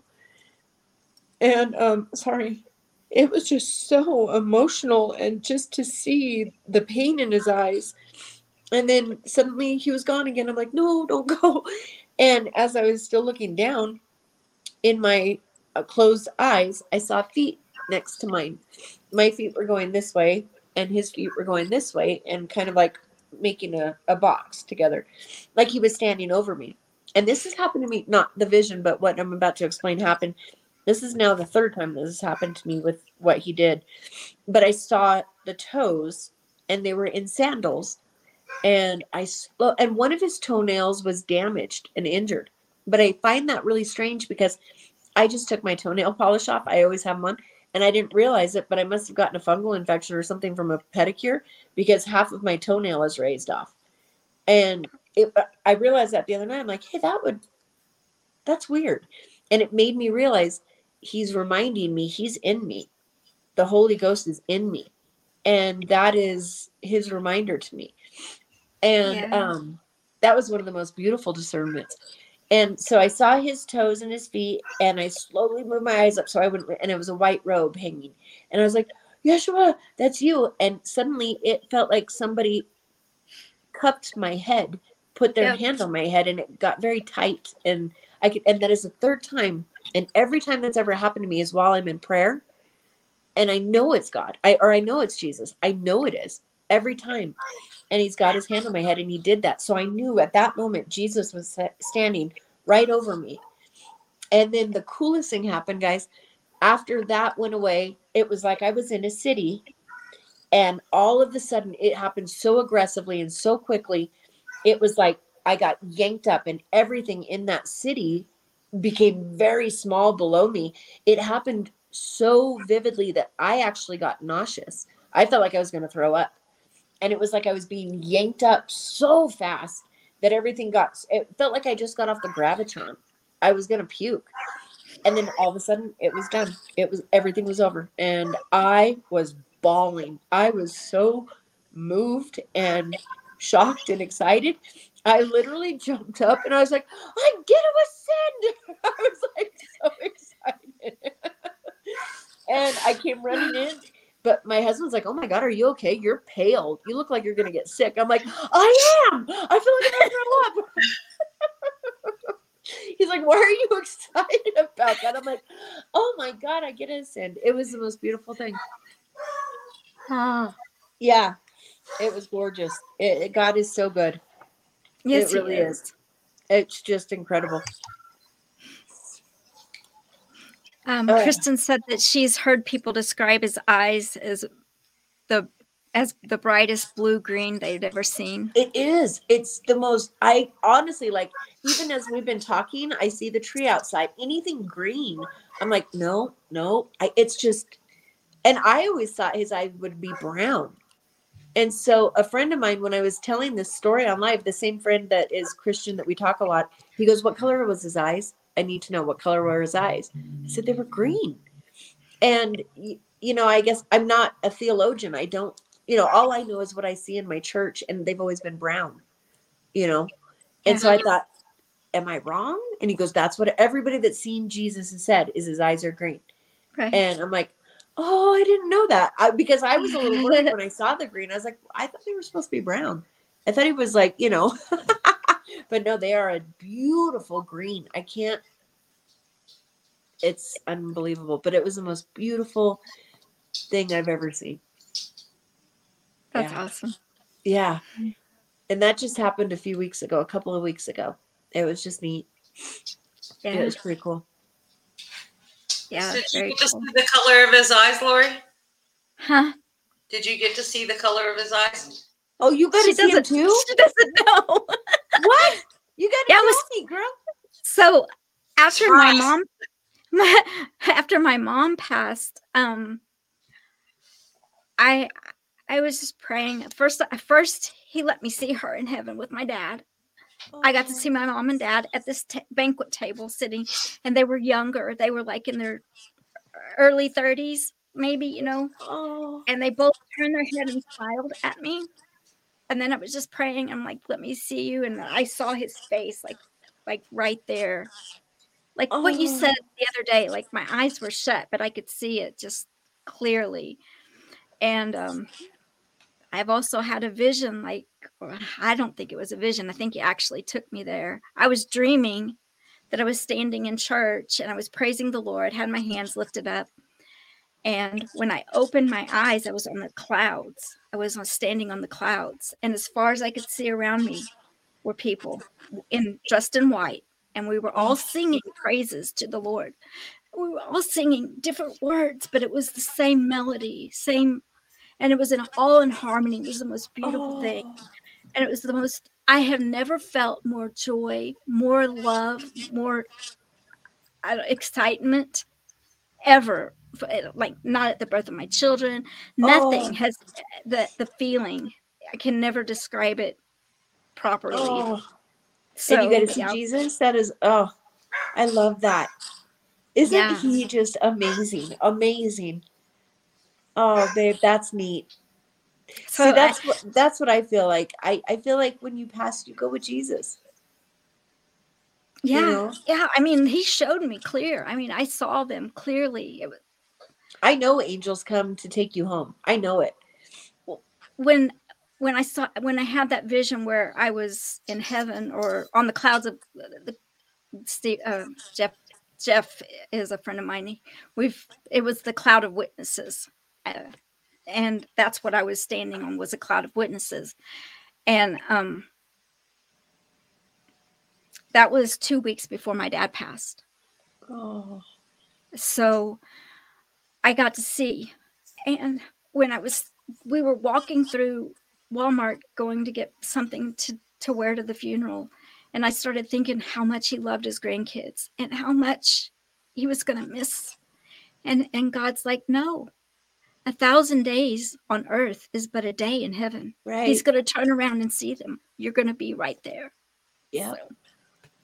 Speaker 2: And um, sorry, it was just so emotional, and just to see the pain in his eyes, and then suddenly he was gone again. I'm like, no, don't go. [laughs] And as I was still looking down, in my closed eyes, I saw feet next to mine. My feet were going this way, and his feet were going this way, and kind of like making a, a box together, like he was standing over me. And this has happened to me, not the vision, but what I'm about to explain happened. This is now the third time this has happened to me with what he did. But I saw the toes, and they were in sandals, and I and one of his toenails was damaged and injured. But I find that really strange because I just took my toenail polish off. I always have them on, and I didn't realize it, but I must have gotten a fungal infection or something from a pedicure because half of my toenail is raised off. And it, I realized that the other night. I'm like, hey, that would, that's weird. And it made me realize he's reminding me he's in me. the Holy Ghost is in me. And that is his reminder to me. And
Speaker 1: Yeah.
Speaker 2: um that was one of the most beautiful discernments. And so I saw his toes and his feet, and I slowly moved my eyes up so I wouldn't, and it was a white robe hanging. And I was like, Yeshua, that's you. And suddenly it felt like somebody cupped my head, put their
Speaker 1: Yep.
Speaker 2: hand on my head, and it got very tight. And I could, and that is the third time. And every time that's ever happened to me is while I'm in prayer. And I know it's God. I or I know it's Jesus. I know it is every time. And he's got his hand on my head and he did that. So I knew at that moment Jesus was standing right over me. And then the coolest thing happened, guys. After that went away, it was like I was in a city and all of a sudden it happened so aggressively and so quickly. It was like I got yanked up and everything in that city became very small below me. It happened so vividly that I actually got nauseous. I felt like I was going to throw up. And it was like I was being yanked up so fast that everything got, it felt like I just got off the Gravitron. I was to puke. And then all of a sudden it was done. It was, everything was over. And I was bawling. I was so moved and shocked and excited. I literally jumped up and I was like, I get to ascend. [laughs] I was like so [laughs] excited. [laughs] and I came running in, but my husband's like, Oh my God, are you okay? You're pale. You look like you're going to get sick. I'm like, I am. I feel like I'm going to throw up. [laughs] He's like, Why are you [laughs] excited about that? I'm like, Oh my God, I get to ascend. It was the most beautiful thing.
Speaker 1: Oh,
Speaker 2: Yeah, it was gorgeous. It, it- God is so good.
Speaker 1: yes,
Speaker 2: it really
Speaker 1: he
Speaker 2: is. It's just incredible.
Speaker 1: Um,
Speaker 2: Oh.
Speaker 1: Kristen said that she's heard people describe his eyes as the as the brightest blue green they've ever seen.
Speaker 2: It is. It's the most. I honestly like. Even as we've been talking, I see the tree outside. Anything green, I'm like, no, no. I. It's just. And I always thought his eyes would be brown. And so a friend of mine, when I was telling this story on live, the same friend that is Christian that we talk a lot, he goes, "What color was his eyes? I need to know what color were his eyes." I said they were mm-hmm. green. And you know, I guess I'm not a theologian. I don't you know, all I know is what I see in my church, and they've always been brown, you know. And so I thought, am I wrong? And he goes, that's what everybody that's seen Jesus has said is his eyes are green.
Speaker 1: Right.
Speaker 2: And I'm like, oh, I didn't know that I, because I was a little worried [laughs] when I saw the green. I was like, I thought they were supposed to be brown. I thought he was like, you know, [laughs] but no, they are a beautiful green. I can't. It's unbelievable, but it was the most beautiful thing I've ever seen.
Speaker 1: That's
Speaker 2: Yeah.
Speaker 1: awesome.
Speaker 2: Yeah. And that just happened a few weeks ago, a couple of weeks ago. It was just neat.
Speaker 1: Yeah,
Speaker 2: It was pretty cool.
Speaker 1: yeah,
Speaker 3: Did you
Speaker 1: very
Speaker 3: get to
Speaker 1: cool.
Speaker 3: see the color of his eyes, Lori?
Speaker 1: Huh?
Speaker 3: Did you get to see the color of his eyes?
Speaker 2: Oh, you got
Speaker 1: She
Speaker 2: to see him
Speaker 1: doesn't.
Speaker 2: too? [laughs]
Speaker 1: She doesn't know. [laughs]
Speaker 2: What? You got to
Speaker 1: was-
Speaker 2: me, girl.
Speaker 1: So after my mom, my, [laughs] after my mom passed, um, I I was just praying. At first, at first he let me see her in heaven with my dad. I got to see my mom and dad at this ta- banquet table sitting, and they were younger. They were like in their early thirties, maybe you know.
Speaker 2: Oh,
Speaker 1: And they both turned their head and smiled at me. And then I was just praying. I'm like, "Let me see you," and I saw his face, like, like right there, like oh. what you
Speaker 2: Oh.
Speaker 1: said the other day. Like my eyes were shut, but I could see it just clearly. And um, I've also had a vision. Like I don't think it was a vision. I think he actually took me there. I was dreaming that I was standing in church and I was praising the Lord, had my hands lifted up. And when I opened my eyes, I was on the clouds. I was standing on the clouds. And as far as I could see around me were people in dressed in white. And we were all singing praises to the Lord. We were all singing different words, but it was the same melody, same, and it was in all in harmony. It was the most beautiful thing
Speaker 2: Oh.
Speaker 1: and it was the most i have never felt more joy more love more excitement ever Eh, like not at the birth of my children nothing
Speaker 2: Oh.
Speaker 1: has the the feeling i can never describe it properly
Speaker 2: Oh.
Speaker 1: so
Speaker 2: and you got to see
Speaker 1: yeah,
Speaker 2: Jesus? That is, oh, I love that. Isn't
Speaker 1: Yeah.
Speaker 2: he just amazing? Amazing. Oh, babe, that's neat.
Speaker 1: So
Speaker 2: See,
Speaker 1: I-
Speaker 2: that's what that's what I feel like. I I feel like when you pass, you go with Jesus.
Speaker 1: yeah,
Speaker 2: know?
Speaker 1: yeah. I mean, he showed me clear. I mean, I saw them clearly. It was,
Speaker 2: I know angels come to take you home. I know it.
Speaker 1: when when I saw when I had that vision where I was in heaven or on the clouds of the Steve, uh, Jeff Jeff is a friend of mine. We've it was the cloud of witnesses, uh, and that's what I was standing on was a cloud of witnesses, and um, that was two weeks before my dad passed.
Speaker 2: Oh,
Speaker 1: so I got to see. And when I was, we were walking through Walmart going to get something to, to wear to the funeral. And I started thinking how much he loved his grandkids and how much he was going to miss. And, and God's like, no, a thousand days on earth is but a day in heaven.
Speaker 2: right.
Speaker 1: He's going to turn around and see them. You're going to be right there.
Speaker 2: yeah.
Speaker 1: So,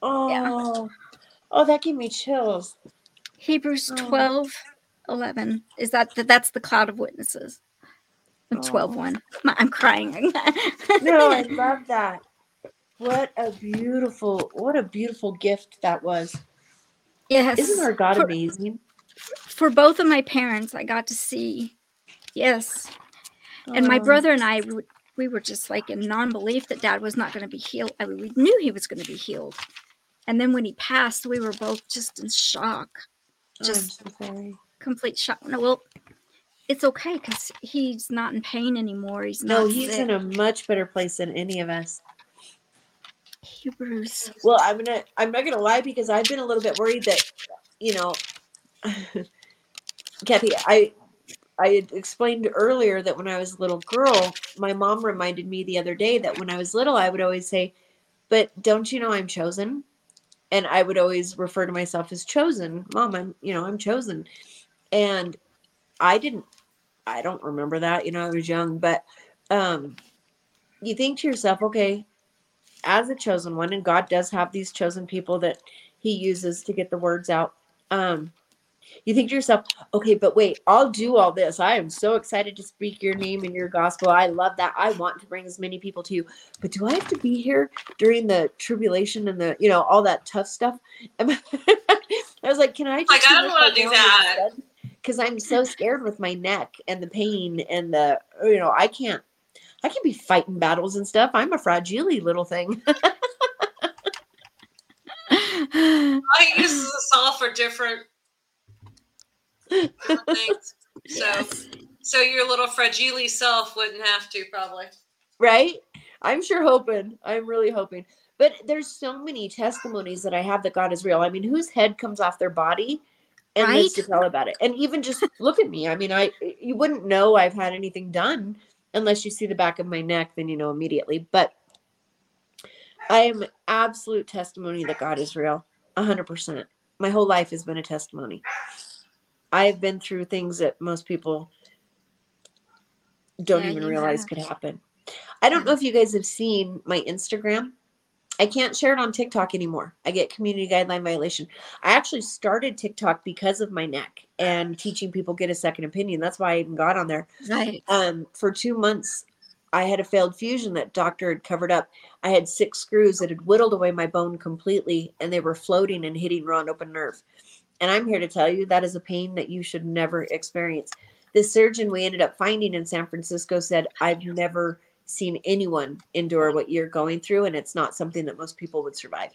Speaker 2: Oh, oh, that gave me chills.
Speaker 1: Hebrews
Speaker 2: Oh.
Speaker 1: 12, 11. Is that that's the cloud of witnesses?
Speaker 2: Oh.
Speaker 1: 12, 1. [laughs] I'm crying. [laughs]
Speaker 2: No, I love that. What a beautiful, what a beautiful gift that was.
Speaker 1: yes.
Speaker 2: Isn't our God
Speaker 1: for,
Speaker 2: amazing?
Speaker 1: for both of my parents, I got to see. Yes. And my
Speaker 2: Oh,
Speaker 1: brother and I, we were- just like in non belief that dad was not going to be healed. I mean, we knew he was going to be healed. And then when he passed, we were both just in shock, just
Speaker 2: so sorry.
Speaker 1: Complete shock. No, well, it's okay because he's not in pain anymore. He's
Speaker 2: No, he's
Speaker 1: sick.
Speaker 2: in a much better place than any of us.
Speaker 1: Hebrews.
Speaker 2: Well, I'm gonna I'm not gonna lie because I've been a little bit worried that, you know, [laughs] Kathy, I I had explained earlier that when I was a little girl, my mom reminded me the other day that when I was little, I would always say, "But don't you know I'm chosen?" And I would always refer to myself as chosen. Mom, I'm you know I'm chosen, and I didn't. I don't remember that. You know, I was young, but um, you think to yourself, okay, as a chosen one, and God does have these chosen people that He uses to get the words out. Um, you think to yourself, okay, but wait, I'll do all this. I am so excited to speak your name and your gospel. I love that. I want to bring as many people to you. But do I have to be here during the tribulation and the, you know, all that tough stuff? [laughs] I was like, can I just
Speaker 3: Like, I don't wanna do that.
Speaker 2: Because I'm so scared with my neck and the pain and the, you know, I can't, I can be fighting battles and stuff. I'm a fragile little thing. [laughs]
Speaker 3: I use the saw for different, different things. So, so your little fragile self wouldn't have to probably.
Speaker 2: right? I'm sure hoping. I'm really hoping. But there's so many testimonies that I have that God is real. I mean, whose head comes off their body and lives to tell about it. And even just look at me. I mean, I you wouldn't know I've had anything done unless you see the back of my neck, then you know immediately. But I am absolute testimony that God is real. a hundred percent. My whole life has been a testimony. I've been through things that most people don't
Speaker 1: Yeah,
Speaker 2: even realize
Speaker 1: have.
Speaker 2: could happen. I don't know if you guys have seen my Instagram. I can't share it on TikTok anymore. I get community guideline violation. I actually started TikTok because of my neck and teaching people get a second opinion. That's why I even got on there.
Speaker 1: Right.
Speaker 2: Um, for two months, I had a failed fusion that doctor had covered up. I had six screws that had whittled away my bone completely, and they were floating and hitting raw and open nerve. And I'm here to tell you that is a pain that you should never experience. The surgeon we ended up finding in San Francisco said, I've never seen anyone endure what you're going through, and it's not something that most people would survive.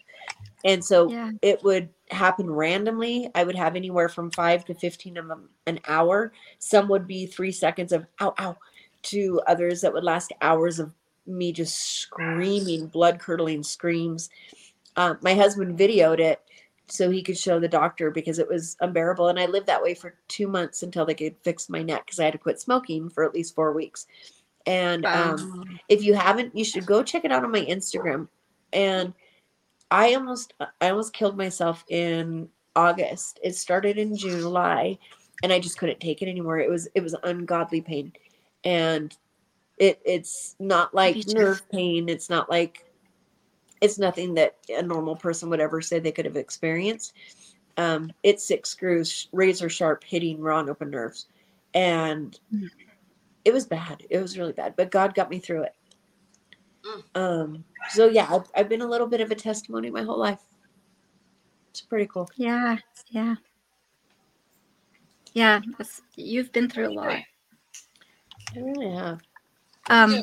Speaker 2: And so
Speaker 1: Yeah.
Speaker 2: it would happen randomly. I would have anywhere from five to 15 of them an hour. Some would be three seconds of ow, ow, to others that would last hours of me just screaming, blood curdling screams. Um, my husband videoed it so he could show the doctor because it was unbearable. And I lived that way for two months until they could fix my neck because I had to quit smoking for at least four weeks. And um, if you haven't, you should go check it out on my Instagram. And I almost I almost killed myself in August. It started in July and I just couldn't take it anymore. It was it was ungodly pain. And it it's not like nerve pain. It's not like it's nothing that a normal person would ever say they could have experienced. Um, it's six screws, razor sharp, hitting raw and open nerves. and
Speaker 1: Mm.
Speaker 2: It was bad. It was really bad, but God got me through it.
Speaker 3: Mm.
Speaker 2: Um, so yeah, I've, I've been a little bit of a testimony my whole life. It's pretty cool.
Speaker 1: Yeah, yeah. Yeah, that's, you've been through a lot.
Speaker 2: I really have.
Speaker 1: Um,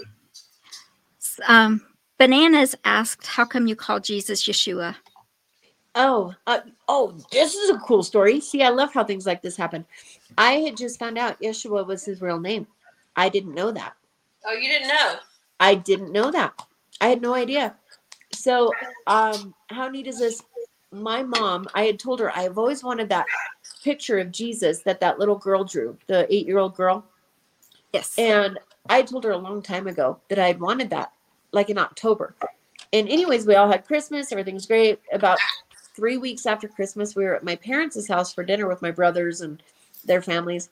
Speaker 1: um, Bananas asked, How come you call Jesus Yeshua?
Speaker 2: Oh, uh, oh, this is a cool story. See, I love how things like this happen. I had just found out Yeshua was his real name. I didn't know that.
Speaker 3: Oh, you didn't know?
Speaker 2: I didn't know that. I had no idea. So, um, how neat is this? My mom, I had told her I've always wanted that picture of Jesus that that little girl drew, the eight year old girl.
Speaker 1: Yes.
Speaker 2: And I told her a long time ago that I had wanted that, like in October. And, anyways, we all had Christmas. Everything's great. About three weeks after Christmas, we were at my parents' house for dinner with my brothers and their families.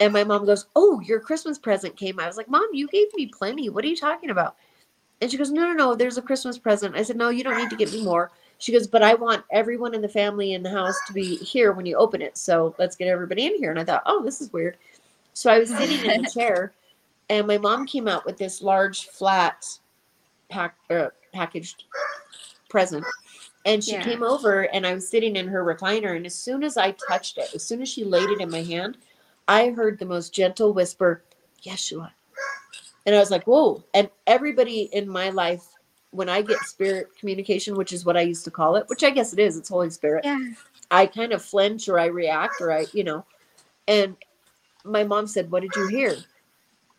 Speaker 2: And my mom goes, Oh, your Christmas present came. I was like, Mom, you gave me plenty. What are you talking about? And she goes, No, no, no, there's a Christmas present. I said, No, you don't need to get me more. She goes, But I want everyone in the family in the house to be here when you open it. So let's get everybody in here. And I thought, Oh, this is weird. So I was sitting in the [laughs] chair, and my mom came out with this large, flat, pack, uh, packaged present. And she
Speaker 1: Yeah.
Speaker 2: came over, and I was sitting in her recliner. And as soon as I touched it, as soon as she laid it in my hand, I heard the most gentle whisper, Yeshua. And I was like, whoa. And everybody in my life, when I get spirit communication, which is what I used to call it, which I guess it is, it's Holy Spirit.
Speaker 1: yeah.
Speaker 2: I kind of flinch or I react or I, you know. And my mom said, What did you hear?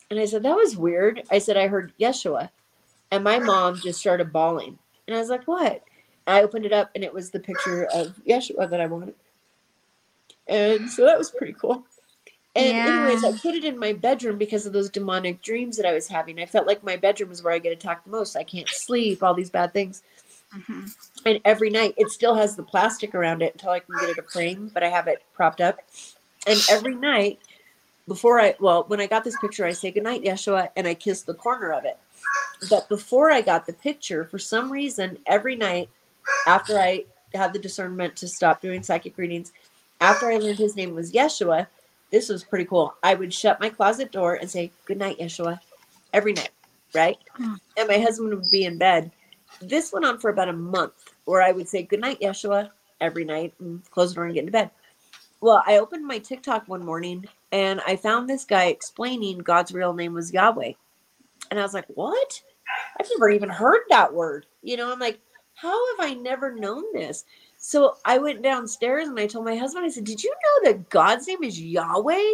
Speaker 2: And I said, That was weird. I said, I heard Yeshua. And my mom just started bawling. And I was like, What? I opened it up and it was the picture of Yeshua that I wanted. And so that was pretty cool. And anyways, I
Speaker 1: Yeah.
Speaker 2: put it in my bedroom because of those demonic dreams that I was having. I felt like my bedroom is where I get attacked the most. I can't sleep, all these bad things
Speaker 1: Mhm.
Speaker 2: and every night it still has the plastic around it until I can get it a frame, but I have it propped up. And every night before I well, when I got this picture, I say goodnight, Yeshua, and I kiss the corner of it. But before I got the picture, for some reason, every night after I had the discernment to stop doing psychic readings, after I learned his name was Yeshua, this was pretty cool. I would shut my closet door and say, Good night, Yeshua, every night, right?
Speaker 1: Hmm.
Speaker 2: And my husband would be in bed this went on for about a month where I would say good night, Yeshua, every night and close the door and get into bed. Well, I opened my TikTok one morning and I found this guy explaining God's real name was Yahweh. And I was like, what? I've never even heard that word. You know, I'm like, how have I never known this? So I went downstairs and I told my husband, I said, Did you know that God's name is Yahweh?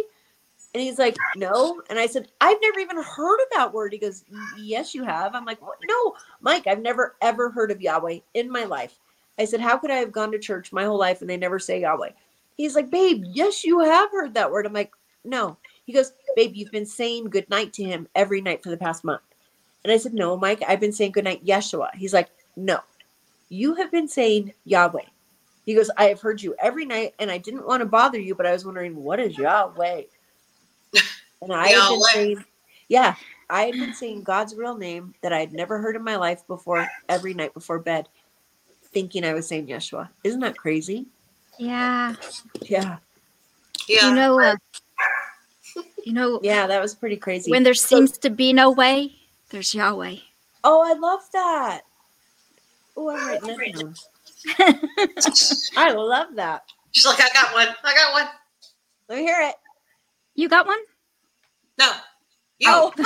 Speaker 2: And he's like, No. And I said, I've never even heard of that word. He goes, Yes, you have. I'm like, what? No, Mike, I've never ever heard of Yahweh in my life. I said, How could I have gone to church my whole life and they never say Yahweh? He's like, Babe, yes, you have heard that word. I'm like, No. He goes, Babe, you've been saying good night to him every night for the past month. And I said, No, Mike, I've been saying good night, Yeshua. He's like, No, you have been saying Yahweh. He goes, I have heard you every night and I didn't want to bother you, but I was wondering, what is Yahweh? And I had been saying, Yeah, I had been saying God's real name that I had never heard in my life before every night before bed, thinking I was saying Yeshua. Isn't that crazy?
Speaker 1: Yeah.
Speaker 2: Yeah.
Speaker 3: Yeah.
Speaker 1: You know, uh, [laughs] you know,
Speaker 2: Yeah, that was pretty crazy.
Speaker 1: when there seems to be no way, there's Yahweh.
Speaker 2: oh, I love that. Oh, I'm writing that down. [laughs] I love that.
Speaker 3: She's like, I got one. I got one.
Speaker 2: Let me hear it.
Speaker 1: You got one?
Speaker 3: No. You.
Speaker 2: Oh, [laughs]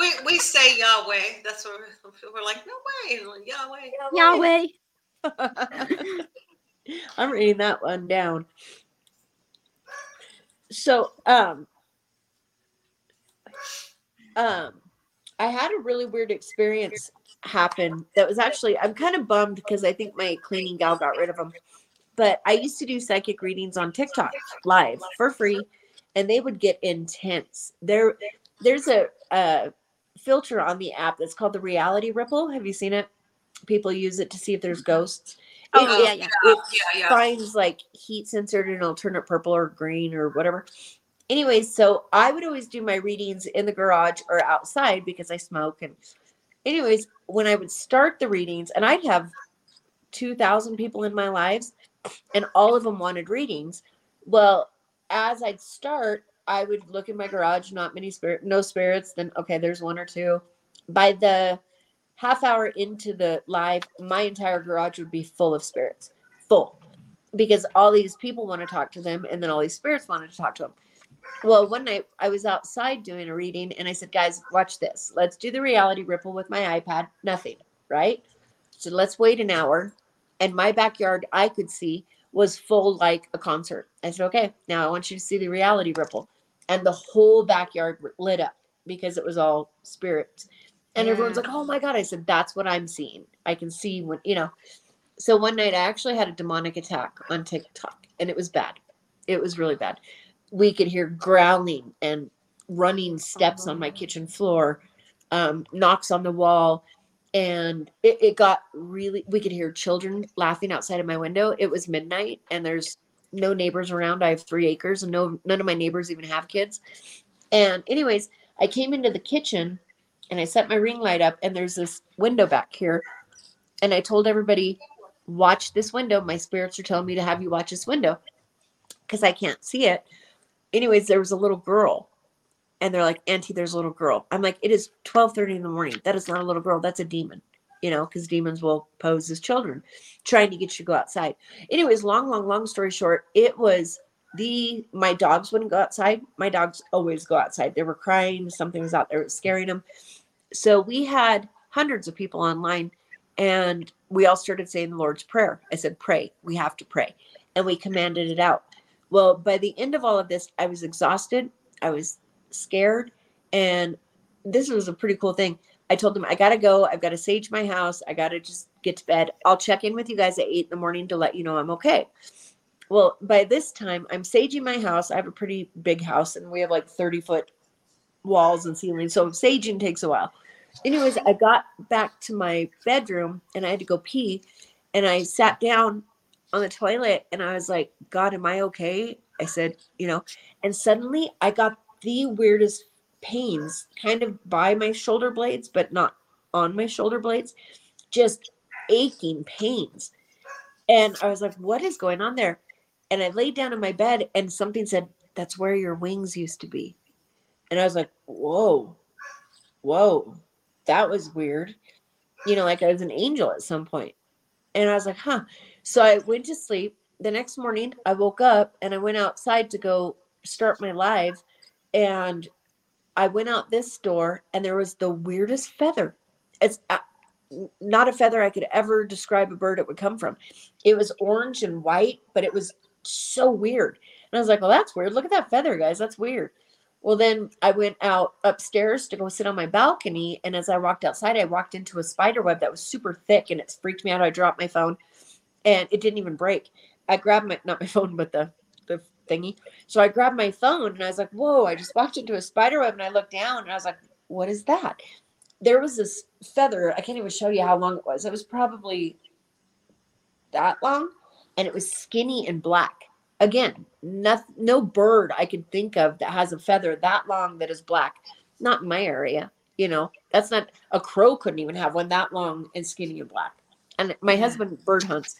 Speaker 3: We, we say Yahweh. That's what we're, we're like, no way. Yahweh.
Speaker 1: Yahweh. [laughs]
Speaker 2: I'm reading that one down. So, um, um, I had a really weird experience happen that was actually, I'm kind of bummed because I think my cleaning gal got rid of them. But I used to do psychic readings on TikTok live for free, and they would get intense. There, there's a, a filter on the app that's called the Reality Ripple. Have you seen it? People use it to see if there's ghosts.
Speaker 1: Oh,
Speaker 2: It-
Speaker 1: yeah, yeah.
Speaker 2: it
Speaker 3: Yeah, yeah.
Speaker 2: finds like heat censored and it'll turn it purple or green or whatever. Anyways, so I would always do my readings in the garage or outside because I smoke. And, anyways, when I would start the readings, and I'd have 2,000 people in my lives, and all of them wanted readings. Well, as I'd start, I would look in my garage, not many spirit, no spirits. Then okay, there's one or two. By the half hour into the live, my entire garage would be full of spirits, full, because all these people want to talk to them, and then all these spirits wanted to talk to them. Well, one night I was outside doing a reading, and I said, "Guys, watch this. Let's do the reality ripple with my iPad. Nothing, right? So let's wait an hour." And my backyard, I could see was full like a concert. I said, okay, now I want you to see the reality ripple. And the whole backyard lit up because it was all spirits. And yeah. everyone's like, oh my God. I said, that's what I'm seeing. I can see when, you know. So one night I actually had a demonic attack on TikTok and it was bad. It was really bad. We could hear growling and running steps on my oh. kitchen floor, um, knocks on the wall. And it, it got really we could hear children laughing outside of my window. It was midnight and there's no neighbors around. I have three acres and no none of my neighbors even have kids. And anyways i came into the kitchen and i set my ring light up and there's this window back here. And i told everybody watch this window. My spirits are telling me to have you watch this window. Because i can't see it anyways there was a little girl and they're like, Auntie, there's a little girl. I'm like, it is 12:30 in the morning. That is not a little girl. That's a demon. You know, because demons will pose as children, trying to get you to go outside. Anyways, long, long, long story short, it was the my dogs wouldn't go outside. My dogs always go outside. They were crying. Something was out there was scaring them. So we had hundreds of people online, and we all started saying the Lord's Prayer. I said, "Pray. We have to pray," and we commanded it out. Well, by the end of all of this, I was exhausted. I was scared. And this was a pretty cool thing. I told them, I got to go. I've got to sage my house. I got to just get to bed. I'll check in with you guys at eight in the morning to let you know I'm okay. Well, by this time, I'm saging my house. I have a pretty big house and we have like 30 foot walls and ceilings. So saging takes a while. Anyways, I got back to my bedroom and I had to go pee. And I sat down on the toilet and I was like, God, am I okay? I said, you know, and suddenly I got the weirdest pains kind of by my shoulder blades, but not on my shoulder blades, just aching pains. And I was like, what is going on there? And I laid down in my bed and something said, that's where your wings used to be. And I was like, whoa, whoa, that was weird. You know, like I was an angel at some point. And I was like, huh. So I went to sleep. The next morning, I woke up and I went outside to go start my live and I went out this door and there was the weirdest feather. It's uh, not a feather I could ever describe a bird it would come from. It was orange and white, but it was so weird. And I was like, well, that's weird. Look at that feather, guys. That's weird. Well, then I went out upstairs to go sit on my balcony. And as I walked outside, I walked into a spider web that was super thick and it freaked me out. I dropped my phone and it didn't even break. I grabbed my, not my [laughs] phone, but the the thingy. So I grabbed my phone and I was like, whoa, I just walked into a spider web and I looked down and I was like, what is that? There was this feather. I can't even show you how long it was. It was probably that long and it was skinny and black. Again, no, no bird I could think of that has a feather that long that is black. Not in my area. You know, that's not a crow couldn't even have one that long and skinny and black. And my husband bird hunts.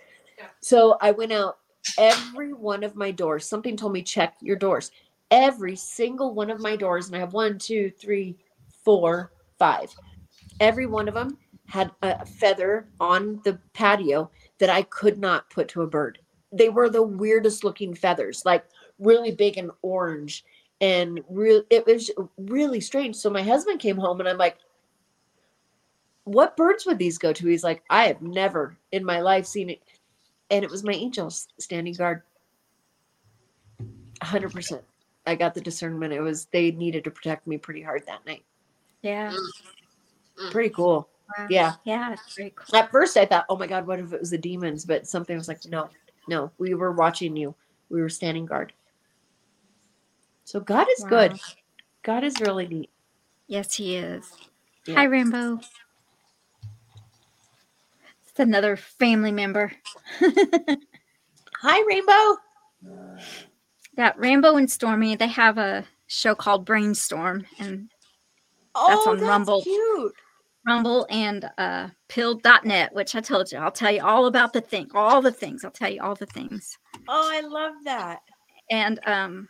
Speaker 2: So I went out every one of my doors, something told me check your doors. Every single one of my doors, and I have one, two, three, four, five. Every one of them had a feather on the patio that I could not put to a bird. They were the weirdest looking feathers, like really big and orange. And real it was really strange. So my husband came home and I'm like, what birds would these go to? He's like, I have never in my life seen it and it was my angels standing guard. 100% i got the discernment. It was they needed to protect me pretty hard that night.
Speaker 1: Yeah.
Speaker 2: Mm. pretty cool. Wow. yeah.
Speaker 1: Yeah it's very cool.
Speaker 2: At first i thought oh my god what if it was the demons? But something was like no no we were watching you. We were standing guard. So god is wow. good god is really neat.
Speaker 1: Yes he is. Yeah. hi rainbow another family member.
Speaker 2: Hi, Rainbow.
Speaker 1: Yeah, Rainbow and Stormy, they have a show called Brainstorm, and that's oh, on that's Rumble.
Speaker 2: Cute.
Speaker 1: Rumble and uh, Pilled.net, which I told you, I'll tell you all about the thing, all the things. I'll tell you all the things.
Speaker 2: Oh, I love that.
Speaker 1: And um,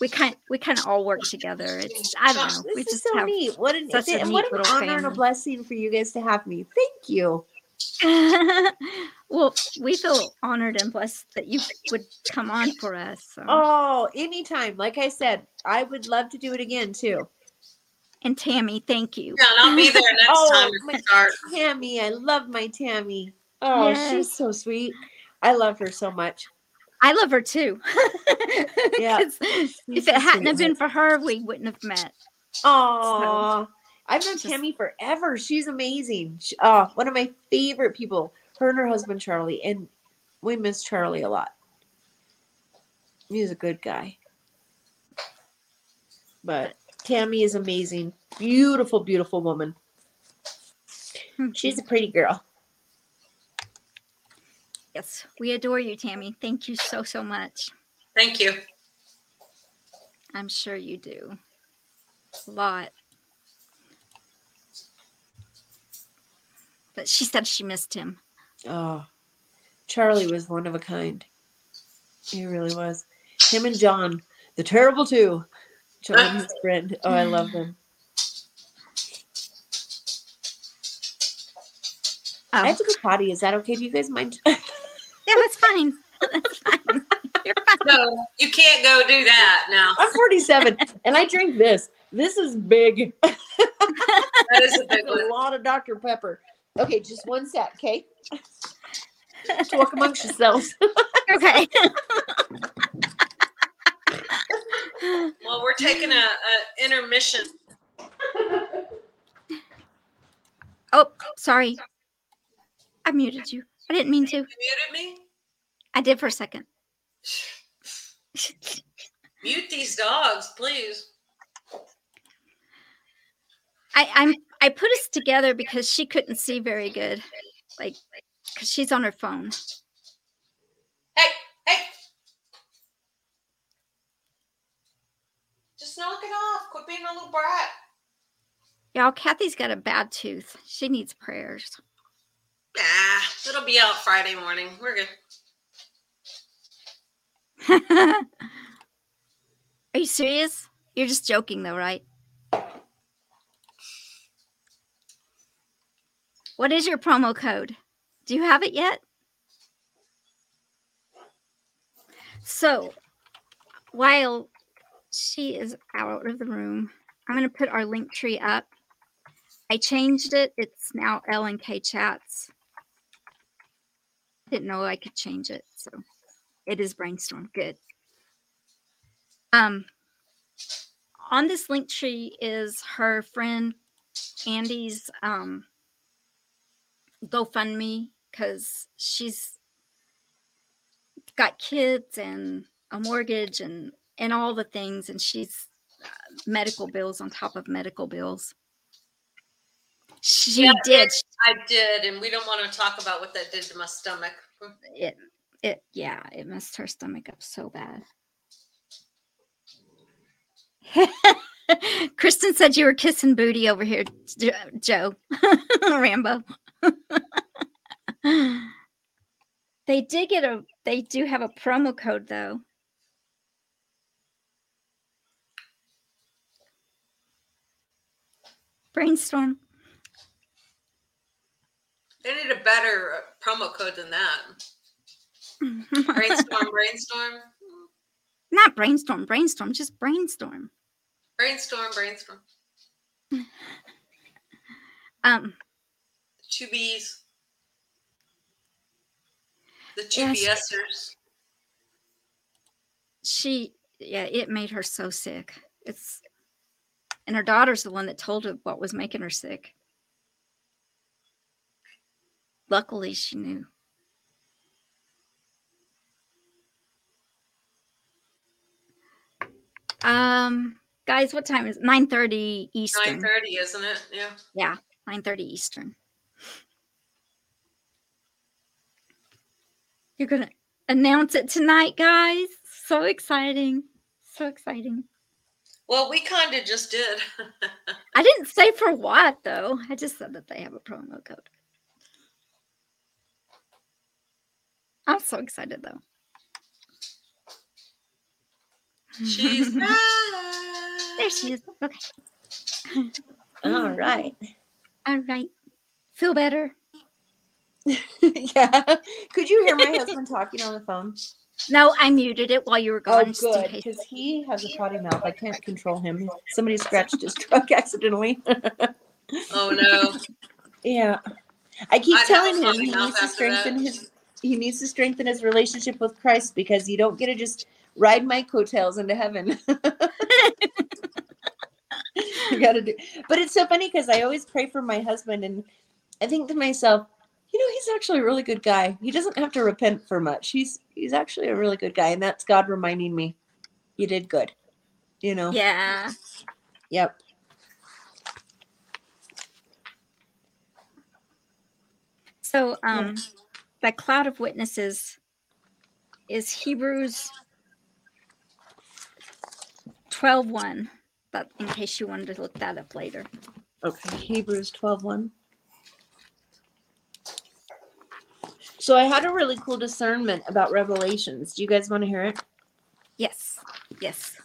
Speaker 1: we kind we kind of all work together. It's I don't know.
Speaker 2: This
Speaker 1: we
Speaker 2: is
Speaker 1: just
Speaker 2: so
Speaker 1: have
Speaker 2: neat. What an,
Speaker 1: such a
Speaker 2: and what an
Speaker 1: little
Speaker 2: honor and a blessing for you guys to have me. Thank you. [laughs]
Speaker 1: well, we feel honored and blessed that you would come on for us. So.
Speaker 2: Oh, anytime. Like I said, I would love to do it again too.
Speaker 1: And Tammy, thank you.
Speaker 3: Yeah, I'll be there [laughs] next
Speaker 2: Oh,
Speaker 3: time
Speaker 2: my-
Speaker 3: we.
Speaker 2: Tammy, I love my Tammy. Oh,
Speaker 1: Yes.
Speaker 2: she's so sweet. I love her so much.
Speaker 1: I love her too. [laughs]
Speaker 2: Yeah.
Speaker 1: if it hadn't have been for her, we wouldn't have met.
Speaker 2: Oh, I've known
Speaker 1: just-
Speaker 2: Tammy forever. She's amazing. She, oh, uh, one of my favorite people. Her and her husband Charlie, and we miss Charlie a lot. He's a good guy. But Tammy is amazing. Beautiful, beautiful woman. Hmm. She's a pretty girl.
Speaker 1: Yes, we adore you, Tammy. Thank you so so much.
Speaker 3: Thank you.
Speaker 1: I'm sure you do. A lot. But she said she missed him.
Speaker 2: Oh, Charlie was one of a kind. He really was. Him and John, the terrible two. John, his [laughs] friend. Oh, I love them. I
Speaker 1: Oh,
Speaker 2: have to go potty. Is that okay? Do you guys mind? [laughs]
Speaker 1: yeah, that's fine. [laughs] That's fine. [laughs] You're fine.
Speaker 3: No, you can't go do that now.
Speaker 2: I'm 47 and I drink this. This is big. [laughs]
Speaker 3: That is a big one.
Speaker 2: a lot of Dr. Pepper. Okay, just one sec, okay? Just talk amongst yourselves.
Speaker 1: Okay.
Speaker 3: Well, we're taking a, a intermission.
Speaker 1: oh, sorry. I muted you. I didn't mean to.
Speaker 3: You muted me?
Speaker 1: I did for a second. [laughs]
Speaker 3: Mute these dogs, please.
Speaker 1: I, I'm I put us together because she couldn't see very good, like because she's on her phone.
Speaker 3: Hey, hey. Just knock it off. Quit being a little brat.
Speaker 1: Y'all, Kathy's got a bad tooth. She needs prayers.
Speaker 3: Ah, it'll be out Friday morning. We're good.
Speaker 1: Are you serious? You're just joking, though, right? What is your promo code? Do you have it yet? So, while she is out of the room, I'm going to put our link tree up. I changed it. It's now L and K chats. Didn't know I could change it, so it is brainstorm. Good. Um, on this link tree is her friend Andy's um GoFundMe because she's got kids and a mortgage and and all the things, and she's uh, medical bills on top of medical bills. She
Speaker 3: Yeah,
Speaker 1: did
Speaker 3: I did, and we don't want to talk about what that did to my stomach.
Speaker 1: it. It yeah, it messed her stomach up so bad. [laughs] Kristen said you were kissing booty over here, Joe [laughs] Rambo. [laughs] they did get a. They do have a promo code though. Brainstorm.
Speaker 3: They need a better uh, promo code than that. Brainstorm, brainstorm,
Speaker 1: Not brainstorm, brainstorm, just brainstorm.
Speaker 3: brainstorm, brainstorm.
Speaker 1: Um,
Speaker 3: Two B's. The two
Speaker 1: Yes.
Speaker 3: BSers.
Speaker 1: she yeah it made her so sick it's and her daughter's the one that told her what was making her sick luckily she knew um guys what time is 9 30 eastern
Speaker 3: Nine thirty, isn't it? Yeah. Yeah.
Speaker 1: 9 30 eastern you're gonna announce it tonight guys so exciting so exciting
Speaker 3: Well, we kind of just did. [laughs]
Speaker 1: I didn't say for what though. I just said that they have a promo code. I'm so excited though.
Speaker 3: She's back. [laughs]
Speaker 1: There she is. Okay.
Speaker 2: All right.
Speaker 1: All right. Feel better? [laughs]
Speaker 2: yeah. Could you hear my [laughs] husband talking on the phone?
Speaker 1: No, I muted it while you were
Speaker 2: Oh,
Speaker 1: gone. just in
Speaker 2: good. Because he has a potty mouth. I can't control him. Somebody scratched his truck accidentally.
Speaker 3: Oh no.
Speaker 2: yeah. I keep
Speaker 3: I'd
Speaker 2: telling him he needs to strengthen
Speaker 3: that.
Speaker 2: his he needs to strengthen his relationship with Christ because you don't get to just ride my coattails into heaven. [laughs] you gotta do but it's so funny because I always pray for my husband and I think to myself, you know, he's actually a really good guy. He doesn't have to repent for much. He's he's actually a really good guy, and that's God reminding me, you did good. You know.
Speaker 1: Yeah.
Speaker 2: Yep.
Speaker 1: So, um, that cloud of witnesses is Hebrews 12 1. But in case you wanted to look that up later.
Speaker 2: Okay. Hebrews 12 1. So I had a really cool discernment about revelations. Do you guys want to hear it?
Speaker 1: Yes. Yes.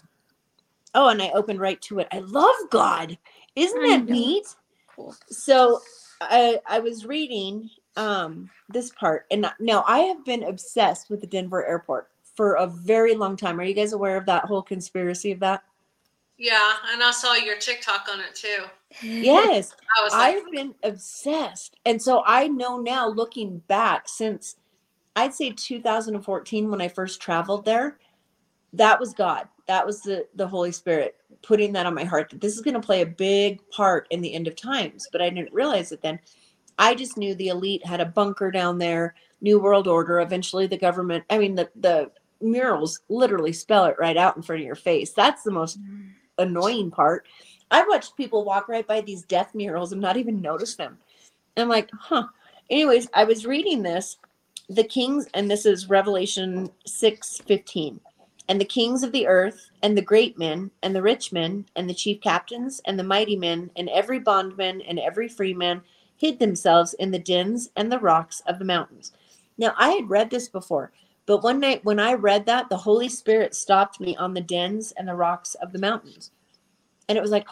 Speaker 2: Oh, and I opened right to it. I love God. Isn't that neat?
Speaker 1: Cool.
Speaker 2: So I I was reading um this part and now I have been obsessed with the Denver airport for a very long time. Are you guys aware of that whole conspiracy of that?
Speaker 3: Yeah, and I saw your TikTok on it too.
Speaker 2: Yes. [laughs]
Speaker 3: I was like,
Speaker 2: I've been obsessed. And so I know now looking back since I'd say 2014 when I first traveled there, that was God. That was the the Holy Spirit putting that on my heart that this is going to play a big part in the end of times, but I didn't realize it then. I just knew the elite had a bunker down there, New World Order, eventually the government, I mean the the murals literally spell it right out in front of your face. That's the most annoying part. I watched people walk right by these death murals and not even notice them. And I'm like, huh. Anyways, I was reading this. The kings, and this is Revelation 6 15. And the kings of the earth, and the great men, and the rich men, and the chief captains, and the mighty men, and every bondman, and every freeman hid themselves in the dens and the rocks of the mountains. Now, I had read this before, but one night when I read that, the Holy Spirit stopped me on the dens and the rocks of the mountains. And it was like,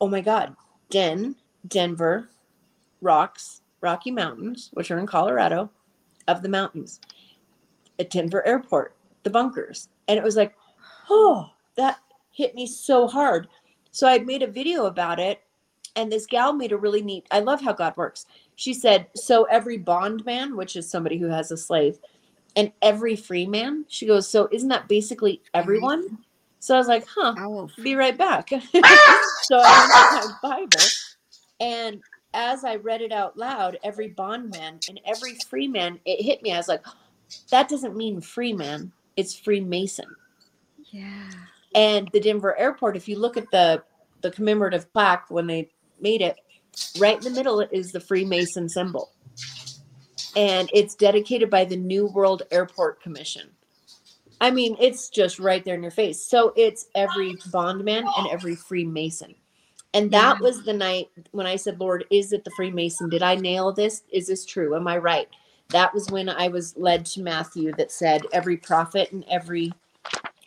Speaker 2: oh my God, Den, Denver, rocks, Rocky Mountains, which are in Colorado, of the mountains, at Denver Airport, the bunkers. And it was like, oh, that hit me so hard. So I made a video about it. And this gal made a really neat, I love how God works. She said, so every bondman, which is somebody who has a slave, and every free man, she goes, so isn't that basically everyone? So I was like, huh,
Speaker 1: Ow.
Speaker 2: be right back. [laughs] [laughs] so I went to my Bible, and as I read it out loud, every bondman and every free man, it hit me. I was like, that doesn't mean free man, it's Freemason.
Speaker 1: Yeah.
Speaker 2: And the Denver airport, if you look at the the commemorative plaque when they made it, right in the middle is the Freemason symbol. And it's dedicated by the New World Airport Commission. I mean, it's just right there in your face. So it's every bondman and every Freemason. And that
Speaker 1: Yeah.
Speaker 2: was the night when I said, Lord, is it the Freemason? Did I nail this? Is this true? Am I right? That was when I was led to Matthew that said, every prophet and every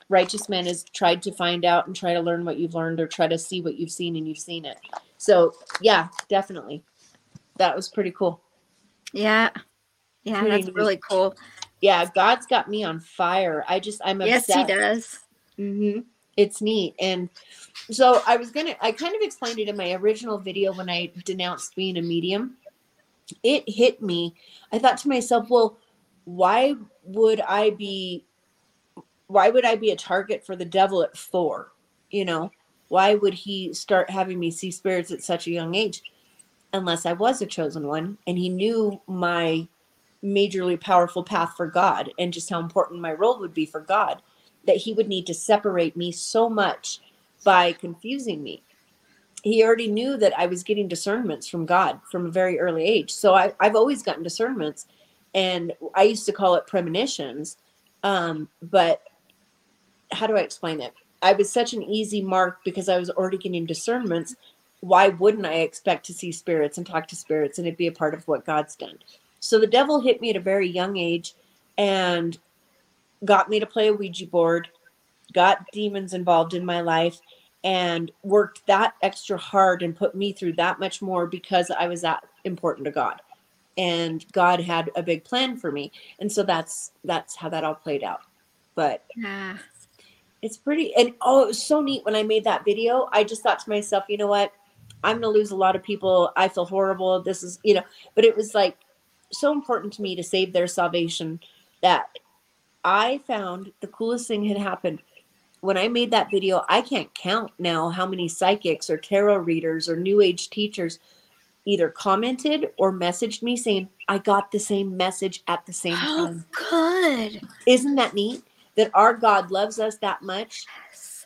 Speaker 2: righteous man has tried to find out and try to learn what you've learned or try to see what you've seen and you've seen it. So, yeah, definitely. That was pretty cool.
Speaker 1: Yeah. Yeah, that's really cool.
Speaker 2: Yeah, God's got me on fire. I just, I'm
Speaker 1: a
Speaker 2: Yes,
Speaker 1: he does.
Speaker 2: hmm It's neat. And so I was going to, I kind of explained it in my original video when I denounced being a medium. It hit me. I thought to myself, well, why would I be, why would I be a target for the devil at four? You know, why would he start having me see spirits at such a young age? Unless I was a chosen one and he knew my majorly powerful path for God and just how important my role would be for God that he would need to separate me so much by confusing me. He already knew that I was getting discernments from God from a very early age. So I, I've always gotten discernments, and I used to call it premonitions. Um, but how do I explain it? I was such an easy mark because I was already getting discernments. Why wouldn't I expect to see spirits and talk to spirits and it be a part of what God's done? So the devil hit me at a very young age and got me to play a Ouija board, got demons involved in my life and worked that extra hard and put me through that much more because I was that important to God. And God had a big plan for me. And so that's that's how that all played out. But
Speaker 1: Yeah.
Speaker 2: it's pretty and oh it was so neat when I made that video. I just thought to myself, you know what? I'm gonna lose a lot of people. I feel horrible. This is, you know, but it was like so important to me to save their salvation that I found the coolest thing had happened. When I made that video, I can't count now how many psychics or tarot readers or new age teachers either commented or messaged me saying, I got the same message at the same
Speaker 1: Oh,
Speaker 2: time.
Speaker 1: good.
Speaker 2: Isn't that neat? That our God loves us that much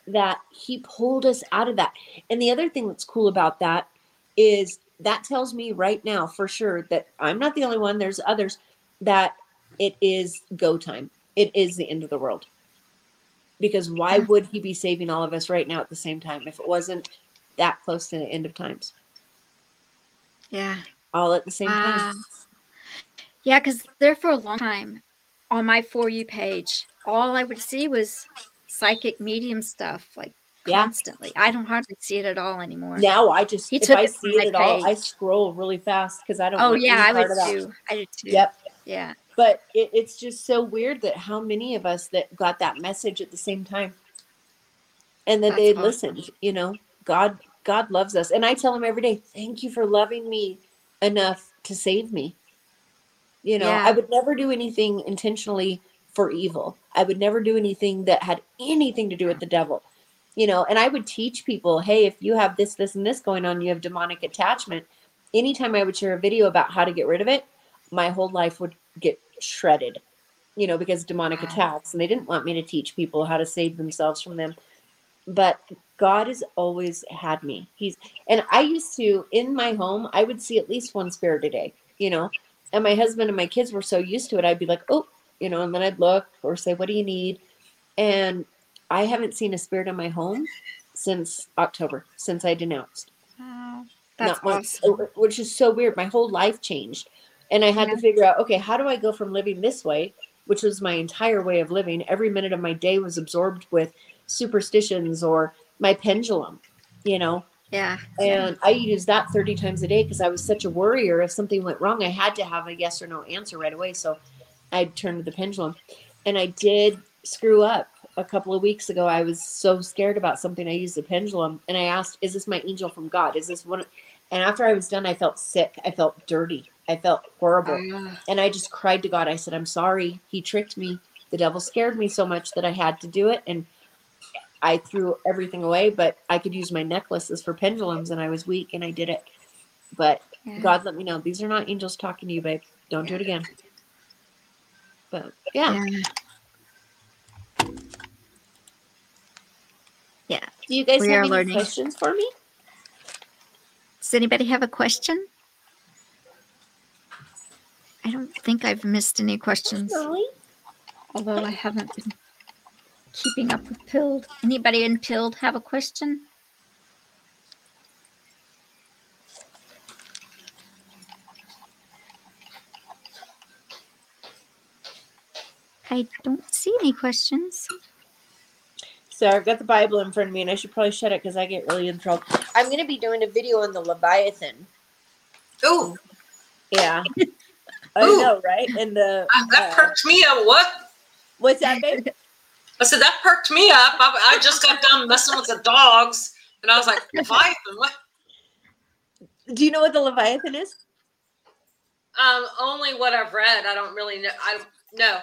Speaker 2: that he pulled us out of that. And the other thing that's cool about that is that tells me right now for sure that I'm not the only one, there's others that it is go time. It is the end of the world. Because why
Speaker 1: hmm.
Speaker 2: would he be saving all of us right now at the same time if it wasn't that close to the end of times?
Speaker 1: Yeah.
Speaker 2: All at the same
Speaker 1: Wow.
Speaker 2: time.
Speaker 1: Yeah, because there for a long time on my For You page, all I would see was psychic medium stuff, like
Speaker 2: Yeah.
Speaker 1: constantly. I don't hardly see it at all anymore.
Speaker 2: Now I just
Speaker 1: He
Speaker 2: if I see it at all, I scroll really fast because I don't
Speaker 1: Oh yeah, I would too. I do too.
Speaker 2: Yep.
Speaker 1: Yeah.
Speaker 2: but it, it's just so weird that how many of us that got that message at the same time and that
Speaker 1: That's
Speaker 2: they
Speaker 1: awesome.
Speaker 2: listened you know god god loves us and i tell him every day thank you for loving me enough to save me you know
Speaker 1: Yeah.
Speaker 2: i would never do anything intentionally for evil i would never do anything that had anything to do with the devil you know and i would teach people hey if you have this this and this going on you have demonic attachment anytime i would share a video about how to get rid of it my whole life would get shredded, you know, because demonic
Speaker 1: Wow.
Speaker 2: attacks. And they didn't want me to teach people how to save themselves from them. But God has always had me. He's, and I used to, in my home, I would see at least one spirit a day, you know, and my husband and my kids were so used to it. I'd be like, oh, you know, and then I'd look or say, what do you need? And I haven't seen a spirit in my home since October, since I denounced
Speaker 1: Wow. That's
Speaker 2: not
Speaker 1: awesome.
Speaker 2: uh, which is so weird. My whole life changed. And I had
Speaker 1: Yeah.
Speaker 2: to figure out, okay, how do I go from living this way, which was my entire way of living? Every minute of my day was absorbed with superstitions or my pendulum, you know?
Speaker 1: Yeah.
Speaker 2: And I used that 30 times a day because I was such a worrier. If something went wrong, I had to have a yes or no answer right away. So I turned to the pendulum. And I did screw up a couple of weeks ago. I was so scared about something. I used a pendulum and I asked, Is this my angel from God? Is this one? And after I was done, I felt sick. I felt dirty. I felt horrible.
Speaker 1: Ah,
Speaker 2: And I just cried to God. I said, I'm sorry. He tricked me. The devil scared me so much that I had to do it. And I threw everything away, but I could use my necklaces for pendulums and I was weak and I did it. But
Speaker 1: yeah.
Speaker 2: God let me know these are not angels talking to you, babe. Don't do it again. But yeah.
Speaker 1: Yeah. Yeah.
Speaker 2: Do you guys
Speaker 1: We
Speaker 2: have any
Speaker 1: learning.
Speaker 2: questions for me?
Speaker 1: Does anybody have a question? I don't think I've missed any questions,
Speaker 2: Really?
Speaker 1: although I haven't been keeping up with Pilled. Anybody in Pilled have a question? I don't see any questions.
Speaker 2: So I've got the Bible in front of me and I should probably shut it because I get really in trouble. I'm going to be doing a video on the Leviathan.
Speaker 3: Oh,
Speaker 2: Yeah. [laughs] I
Speaker 3: Ooh.
Speaker 2: know, right? And the
Speaker 3: that
Speaker 2: uh,
Speaker 3: perked me up. What?
Speaker 2: what's that, babe? [laughs]
Speaker 3: I said that perked me up. I, I just got done messing with the dogs, and I was like, Leviathan. What?
Speaker 2: Do you know what the Leviathan is?
Speaker 3: Um, only what I've read. I don't really know. I no.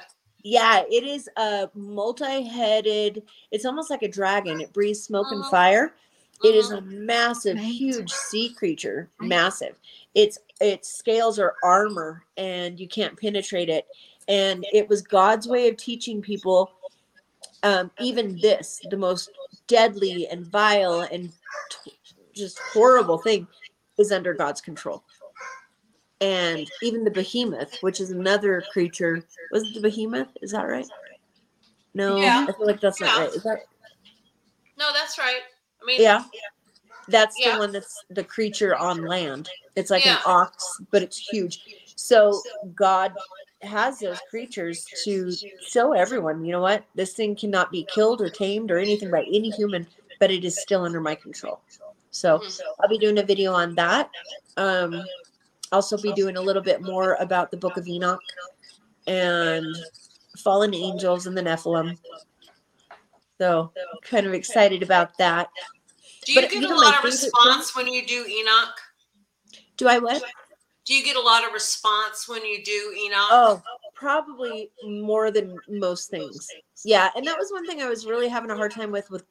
Speaker 2: Yeah, it is a multi-headed. It's almost like a dragon. It breathes smoke and
Speaker 3: Mhm.
Speaker 2: fire. It is a massive,
Speaker 1: Right.
Speaker 2: huge sea creature.
Speaker 1: Right.
Speaker 2: Massive. Its its scales are armor, and you can't penetrate it. And it was God's way of teaching people. Um, even this, the most deadly and vile and t- just horrible thing, is under God's control. And even the behemoth, which is another creature, was it the behemoth? Is that right? No,
Speaker 3: Yeah.
Speaker 2: I feel like that's not right. Is that
Speaker 3: No, that's right. I mean,
Speaker 2: yeah? That's
Speaker 3: Yeah.
Speaker 2: the one that's the creature on land. It's like
Speaker 3: Yeah.
Speaker 2: an ox, but it's huge. So God has those creatures to show everyone, you know what, this thing cannot be killed or tamed or anything by any human, but it is still under my control. So I'll be doing a video on that. Um, also be doing a little bit more about the Book of Enoch and fallen angels and the Nephilim. So kind of excited about that.
Speaker 3: Do you
Speaker 2: But,
Speaker 3: get
Speaker 2: you
Speaker 3: a
Speaker 2: know, my
Speaker 3: lot of response when you do Enoch?
Speaker 2: Do I what?
Speaker 3: Do you get a lot of response when you do Enoch?
Speaker 2: Oh, probably more than most things. Yeah, and that was one thing I was really having a hard time with with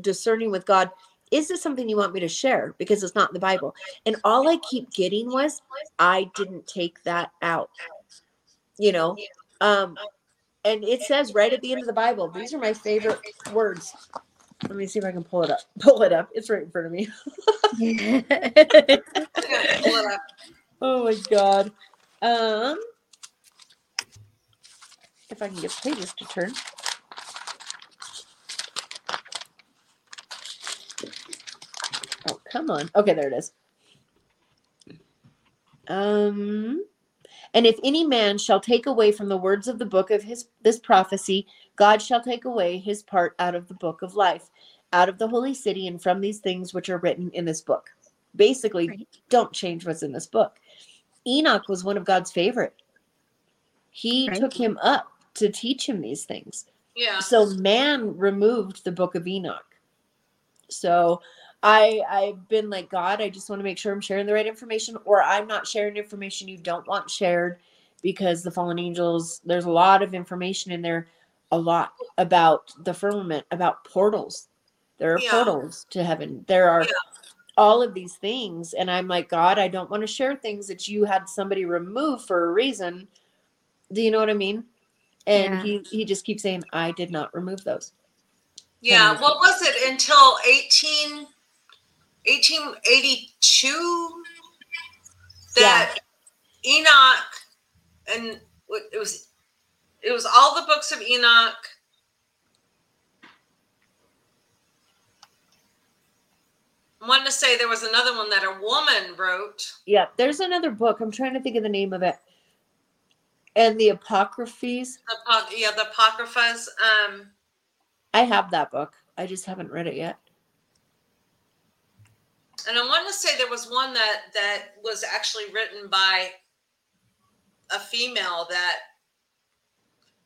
Speaker 2: discerning with God. Is this something you want me to share? Because it's not in the Bible. And all I keep getting was I didn't take that out. You know, um, and it says right at the end of the Bible, these are my favorite words. Let me see if I can pull it up. [laughs] Pull it up. It's right in front of me.
Speaker 3: I gotta pull it up.
Speaker 2: Oh my god. Um if I can get pages to turn. Come on. Okay, there it is. Um and if any man shall take away from the words of the book of his this prophecy, God shall take away his part out of the book of life, out of the holy city, and from these things which are written in this book. Basically,
Speaker 1: Right.
Speaker 2: don't change what's in this book. Enoch was one of God's favorite. He
Speaker 1: Right.
Speaker 2: took him up to teach him these things.
Speaker 3: Yeah.
Speaker 2: So man removed the book of Enoch. So I I've been like God, I just want to make sure I'm sharing the right information or I'm not sharing information you don't want shared because the fallen angels there's a lot of information in there a lot about the firmament, about portals. There are
Speaker 3: Yeah.
Speaker 2: portals to heaven. There are
Speaker 3: Yeah.
Speaker 2: all of these things and I'm like God, I don't want to share things that you had somebody remove for a reason. Do you know what I mean? And
Speaker 1: Yeah.
Speaker 2: he he just keeps saying I did not remove those.
Speaker 3: Yeah. What was it until 18, 1882 that Enoch and it was it was all the books of Enoch. I wanted to say there was another one that a woman wrote.
Speaker 2: Yeah, there's another book. I'm trying to think of the name of it. And the Apocryphes.
Speaker 3: The, yeah, the Apocryphas. Um,
Speaker 2: I have that book. I just haven't read it yet.
Speaker 3: And I want to say there was one that that was actually written by a female that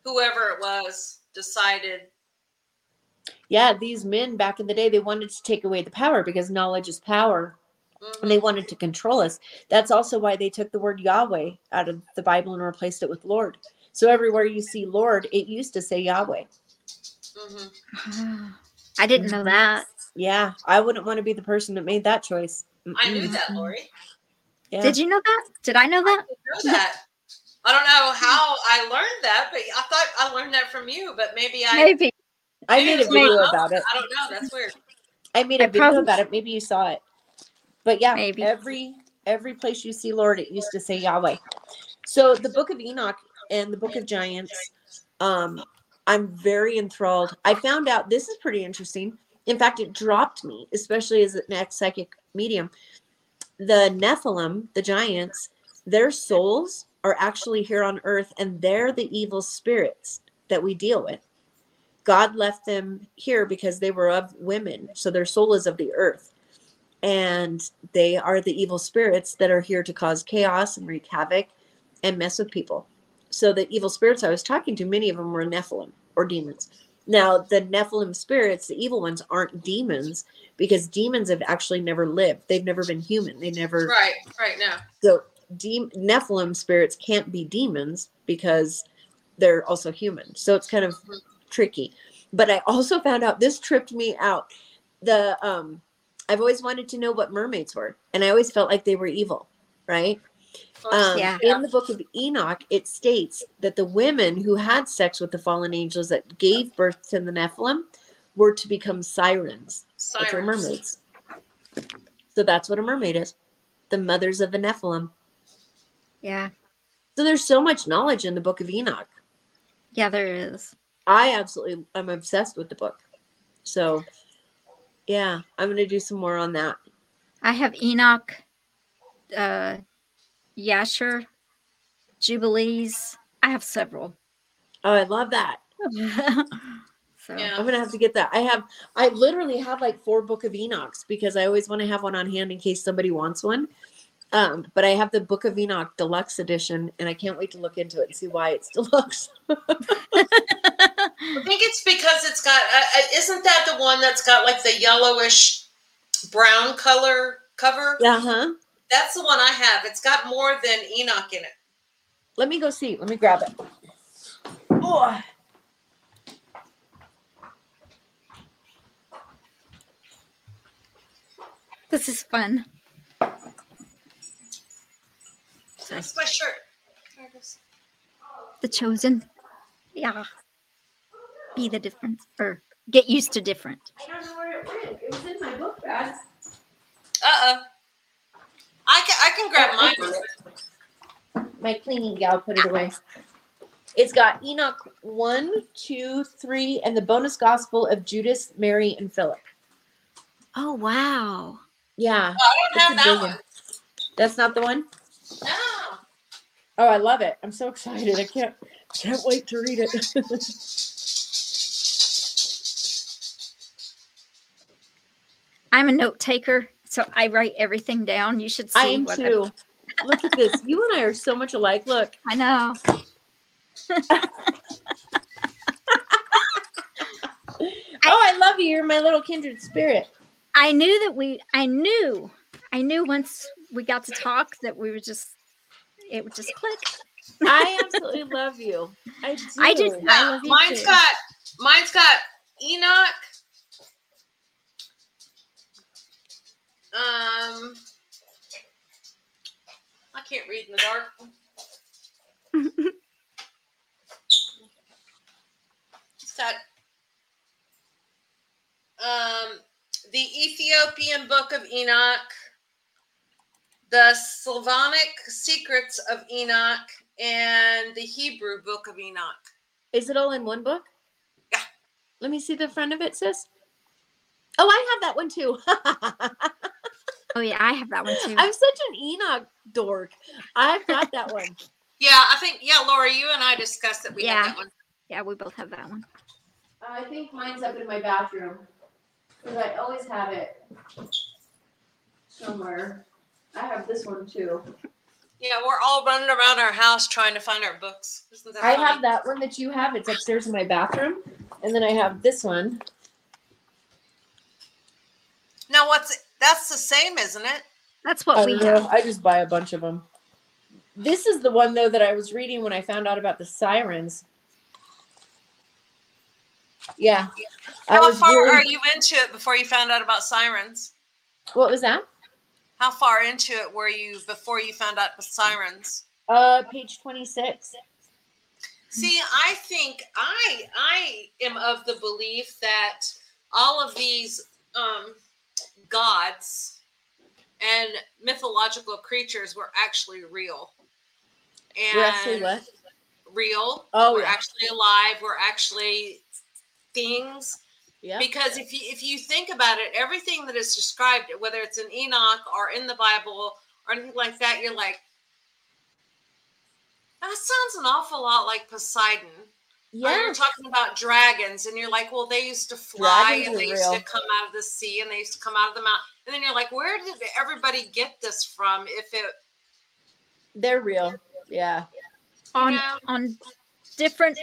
Speaker 3: whoever it was decided
Speaker 2: Yeah, these men back in the day, they wanted to take away the power because knowledge is power
Speaker 3: Mhm.
Speaker 2: and they wanted to control us. That's also why they took the word Yahweh out of the Bible and replaced it with Lord. So everywhere you see Lord, it used to say Yahweh.
Speaker 3: Mhm. [sighs]
Speaker 1: I didn't know that.
Speaker 2: Yeah, I wouldn't want to be the person that made that choice.
Speaker 3: I knew that, Lori.
Speaker 2: Yeah.
Speaker 1: Did you know that? Did I know
Speaker 3: I
Speaker 1: that?
Speaker 3: didn't know that. I don't know how I learned that, but I thought I learned that from you. But maybe I
Speaker 1: Maybe.
Speaker 2: I made a video about it.
Speaker 3: I don't know. That's weird.
Speaker 2: I made a
Speaker 1: I
Speaker 2: video
Speaker 1: probably-
Speaker 2: about it. Maybe you saw it. But yeah,
Speaker 1: Maybe.
Speaker 2: every every place you see Lord, it used to say Yahweh. So the book of Enoch and the book of Giants, um, I'm very enthralled. I found out this is pretty interesting. In fact, it dropped me, especially as an ex psychic medium. The Nephilim, the giants, their souls are actually here on earth, and they're the evil spirits that we deal with. God left them here because they were of women. So their soul is of the earth. And they are the evil spirits that are here to cause chaos and wreak havoc and mess with people. So the evil spirits I was talking to, many of them were Nephilim or demons. Now, the Nephilim spirits, the evil ones, aren't demons because demons have actually never lived. They've never been human. They never.
Speaker 3: Right, right now.
Speaker 2: So de- Nephilim spirits can't be demons because they're also human. So it's kind of tricky. But I also found out this tripped me out. The um I've always wanted to know what mermaids were, and I always felt like they were evil, right? Um,
Speaker 1: Yeah.
Speaker 2: In the book of Enoch, it states that the women who had sex with the fallen angels that gave birth to the Nephilim were to become sirens, which are mermaids. So that's what a mermaid is the mothers of the Nephilim.
Speaker 1: Yeah.
Speaker 2: So there's so much knowledge in the book of Enoch.
Speaker 1: Yeah, there is.
Speaker 2: I absolutely I'm obsessed with the book. So yeah, I'm gonna do some more on that.
Speaker 1: I have Enoch, uh, Yasher, Jubilees, I have several.
Speaker 2: Oh, I love that. [laughs]
Speaker 1: so
Speaker 3: Yeah.
Speaker 2: I'm gonna have to get that. I have I literally have like four Book of Enochs because I always want to have one on hand in case somebody wants one. Um, but I have the Book of Enoch deluxe edition, and I can't wait to look into it and see why it's [laughs] deluxe. [laughs]
Speaker 3: I think it's because it's got. Uh, uh, isn't that the one that's got like the yellowish brown color cover?
Speaker 2: uh huh.
Speaker 3: That's the one I have. It's got more than Enoch in it.
Speaker 2: Let me go see. Let me grab it. Oh,
Speaker 1: this is fun.
Speaker 3: That's my shirt.
Speaker 1: The chosen. Yeah. Be the difference or get used to different.
Speaker 2: I don't know where it went. It was in my book bag.
Speaker 3: Uh oh. I can I can grab mine.
Speaker 2: My cleaning gal put it away. It's got Enoch one, two, three, and the bonus gospel of Judas, Mary, and Philip.
Speaker 1: Oh wow.
Speaker 2: Yeah, oh,
Speaker 3: I don't have that one.
Speaker 2: one. that's not the one.
Speaker 3: No.
Speaker 2: Oh, I love it. I'm so excited. I can't can't wait to read it. [laughs]
Speaker 1: I'm a note taker, so I write everything down. You should see
Speaker 2: I am
Speaker 1: what
Speaker 2: too. Look at this. You and I are so much alike. Look.
Speaker 1: I know. [laughs]
Speaker 2: Oh, I love you. You're my little kindred spirit.
Speaker 1: I knew that we I knew I knew once we got to talk that we would just it would just click.
Speaker 2: I absolutely love you. I do. [laughs]
Speaker 1: I do- I love you
Speaker 3: mine's
Speaker 1: too.
Speaker 3: got mine's got Enoch. Um, I can't read in the dark. [laughs] It's um the Ethiopian Book of Enoch, the Slavonic Secrets of Enoch, and the Hebrew Book of Enoch.
Speaker 2: Is it all in one book?
Speaker 3: Yeah.
Speaker 2: Let me see the front of it, sis. Oh, I have that one too. [laughs]
Speaker 1: Oh yeah, I have that one too.
Speaker 2: I'm such an Enoch dork. I've got that one. [laughs]
Speaker 3: Yeah, I think yeah, Laura, you and I discussed that we
Speaker 1: Yeah.
Speaker 3: had that one.
Speaker 1: yeah, we both have that one.
Speaker 2: I think mine's up in my bathroom because I always have it somewhere. I have this one too.
Speaker 3: Yeah, we're all running around our house trying to find our books.
Speaker 2: I
Speaker 3: funny?
Speaker 2: have that one that you have. It's upstairs in my bathroom, and then I have this one.
Speaker 3: Now what's that's the same, isn't it?
Speaker 1: That's what
Speaker 2: I
Speaker 1: we
Speaker 2: don't know.
Speaker 1: have.
Speaker 2: I just buy a bunch of them. This is the one though that I was reading when I found out about the sirens. Yeah. I
Speaker 3: How
Speaker 2: was
Speaker 3: far
Speaker 2: really-
Speaker 3: are you into it before you found out about sirens?
Speaker 2: What was that?
Speaker 3: How far into it were you before you found out the sirens?
Speaker 2: Uh, page twenty-six.
Speaker 3: See, I think I I am of the belief that all of these um, gods and mythological creatures were actually real. And
Speaker 2: We're actually what?
Speaker 3: real.
Speaker 2: Oh,
Speaker 3: we're
Speaker 2: yeah.
Speaker 3: actually alive. We're actually things.
Speaker 2: Yeah.
Speaker 3: Because if you if you think about it, everything that is described, whether it's in Enoch or in the Bible or anything like that, you're like, that sounds an awful lot like Poseidon. Or
Speaker 2: Yeah.
Speaker 3: you're talking about dragons, and you're like, well, they used to fly
Speaker 2: Dragons
Speaker 3: and they used
Speaker 2: real.
Speaker 3: to come out of the sea and they used to come out of the mountain. And then you're like, where did everybody get this from? If it,
Speaker 2: They're real. Yeah.
Speaker 1: on
Speaker 3: know?
Speaker 1: on different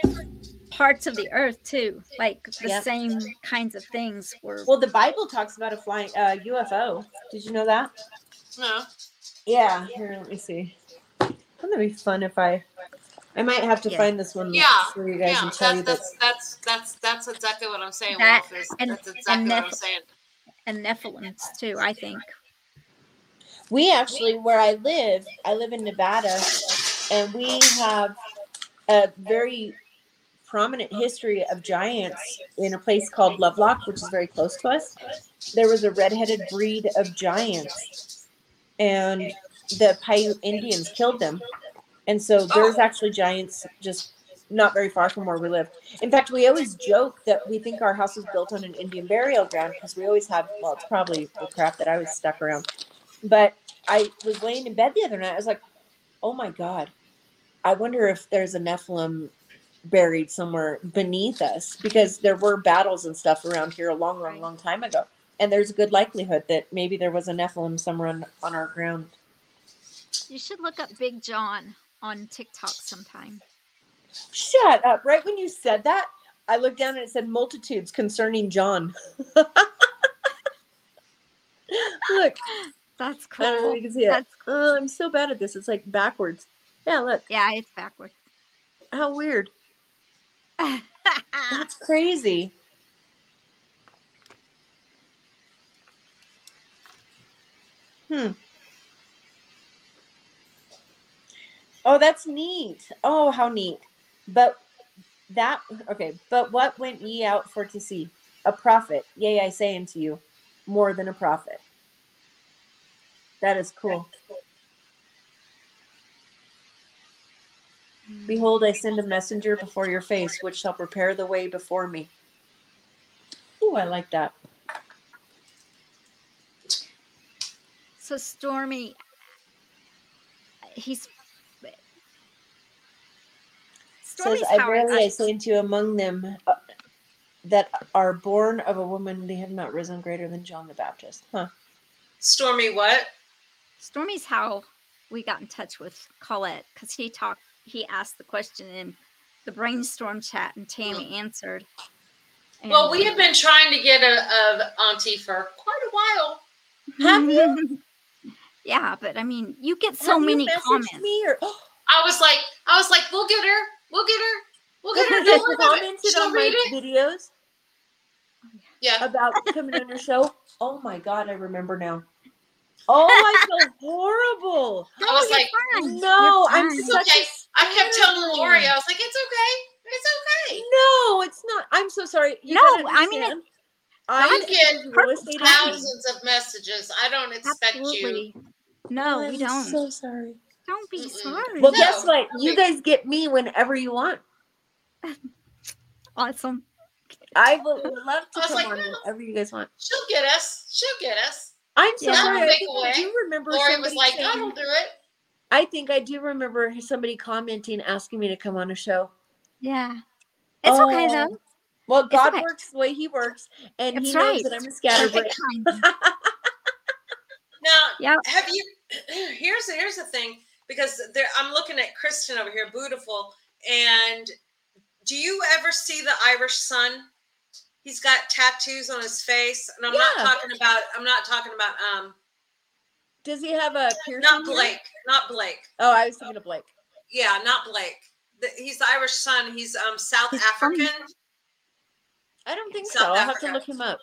Speaker 1: parts of the earth too. Like the
Speaker 2: Yep.
Speaker 1: same kinds of things were
Speaker 2: Well, the Bible talks about a flying uh, UFO. Did you know that?
Speaker 3: no,
Speaker 2: Yeah. Here, let me see. Wouldn't it be fun if I? I might have to
Speaker 1: Yeah.
Speaker 2: find this one
Speaker 3: Yeah,
Speaker 2: for you guys
Speaker 3: yeah,
Speaker 2: and tell you
Speaker 3: that's,
Speaker 2: that.
Speaker 3: that's that's that's that's exactly what I'm saying.
Speaker 1: That
Speaker 3: Wolf, is,
Speaker 1: and-
Speaker 3: that's
Speaker 1: and
Speaker 3: exactly what I'm saying.
Speaker 1: and Nephilims too, I think.
Speaker 2: We actually, where I live, I live in Nevada, and we have a very prominent history of giants in a place called Lovelock, which is very close to us. There was a redheaded breed of giants, and the Paiute Indians killed them. And so there's actually giants just not very far from where we live. In fact, we always joke that we think our house was built on an Indian burial ground because we always have, well, it's probably the crap that I was stuck around. But I was laying in bed the other night. I was like, oh my God. I wonder if there's a Nephilim buried somewhere beneath us because there were battles and stuff around here a long, long, long time ago. And there's a good likelihood that maybe there was a Nephilim somewhere on, on our ground.
Speaker 1: You should look up Big John on TikTok sometime.
Speaker 2: Shut up. Right when you said that, I looked down and it said multitudes concerning John. [laughs] look,
Speaker 1: That's cool.
Speaker 2: I don't know
Speaker 1: cool.
Speaker 2: if you can see it.
Speaker 1: That's
Speaker 2: Oh, I'm so bad at this. It's like backwards. Yeah, look.
Speaker 1: yeah, it's backward.
Speaker 2: How weird. [laughs] That's crazy. Hmm. Oh, that's neat. Oh, how neat. But that okay, but what went ye out for to see? A prophet. Yea, I say unto you, more than a prophet. That is cool. Behold, I send a messenger before your face, which shall prepare the way before me. Ooh, I like that.
Speaker 1: so Stormy, he's
Speaker 2: says,
Speaker 1: Stormy's
Speaker 2: I
Speaker 1: how
Speaker 2: verily I
Speaker 1: I,
Speaker 2: say unto you, among them uh, that are born of a woman, they have not risen greater than John the Baptist. Huh.
Speaker 3: Stormy, what?
Speaker 1: Stormy's how we got in touch with Colette because he talked. He asked the question in the brainstorm chat, and Tammy answered.
Speaker 3: Well, we have been trying to get a, a auntie for quite a while.
Speaker 2: Have you? [laughs]
Speaker 1: yeah, but I mean, you get so
Speaker 2: Have
Speaker 1: many
Speaker 2: messaged
Speaker 1: comments.
Speaker 2: Me or, [gasps]
Speaker 3: I was like, I was like, we'll get her, we'll get her, we'll get her.
Speaker 2: have
Speaker 3: Don't
Speaker 2: you
Speaker 3: worry about it.
Speaker 2: commented
Speaker 3: She'll
Speaker 2: on my
Speaker 3: it.
Speaker 2: videos
Speaker 3: Yeah.
Speaker 2: about coming on your show? Oh my God, I remember now. Oh, I feel [laughs] horrible.
Speaker 1: No,
Speaker 3: I was like,
Speaker 1: fine.
Speaker 2: No, I'm.
Speaker 3: It's
Speaker 2: such
Speaker 3: okay.
Speaker 2: a
Speaker 3: I kept telling Lori, I was like, it's okay, it's okay.
Speaker 2: No, it's not. I'm so sorry. You
Speaker 1: No, I mean,
Speaker 2: understand.
Speaker 3: I
Speaker 2: I
Speaker 3: get
Speaker 2: am a real estate agent.
Speaker 3: Thousands of messages. I don't expect you.
Speaker 1: Absolutely. No,
Speaker 2: I'm
Speaker 1: we don't.
Speaker 2: I'm so sorry.
Speaker 1: Don't be sorry.
Speaker 2: Well,
Speaker 3: No.
Speaker 2: guess what? You guys get me whenever you want.
Speaker 1: awesome.
Speaker 2: I would love to
Speaker 3: I was
Speaker 2: come
Speaker 3: like,
Speaker 2: on
Speaker 3: no.
Speaker 2: whenever you guys want.
Speaker 3: She'll get us. She'll get us.
Speaker 2: I'm so
Speaker 1: Yeah.
Speaker 2: sorry. I
Speaker 3: Make
Speaker 2: think
Speaker 3: a
Speaker 2: I
Speaker 3: way.
Speaker 2: do remember
Speaker 3: Lori
Speaker 2: somebody
Speaker 3: was like,
Speaker 2: saying-
Speaker 3: I will do it.
Speaker 2: I think I do remember somebody commenting asking me to come on a show.
Speaker 1: Yeah. It's okay
Speaker 2: Oh,
Speaker 1: though.
Speaker 2: Well, God
Speaker 1: okay.
Speaker 2: works the way He works, and
Speaker 1: That's
Speaker 2: He knows that I'm a scatterbrain. [laughs]
Speaker 3: Now,
Speaker 1: Yep.
Speaker 3: have you? [clears throat] Here's here's the thing because there, I'm looking at Kristen over here, beautiful. And do you ever see the Irish sun? He's got tattoos on his face, and I'm
Speaker 2: Yeah.
Speaker 3: not talking about. I'm not talking about um,
Speaker 2: Does he have a piercing?
Speaker 3: not
Speaker 2: here?
Speaker 3: Blake, not Blake.
Speaker 2: Oh, I was thinking of Blake.
Speaker 3: Yeah, not Blake. The, he's the Irish son. He's um South
Speaker 1: He's from-
Speaker 3: African.
Speaker 2: I don't think
Speaker 3: South
Speaker 2: so. I'll have to look him up.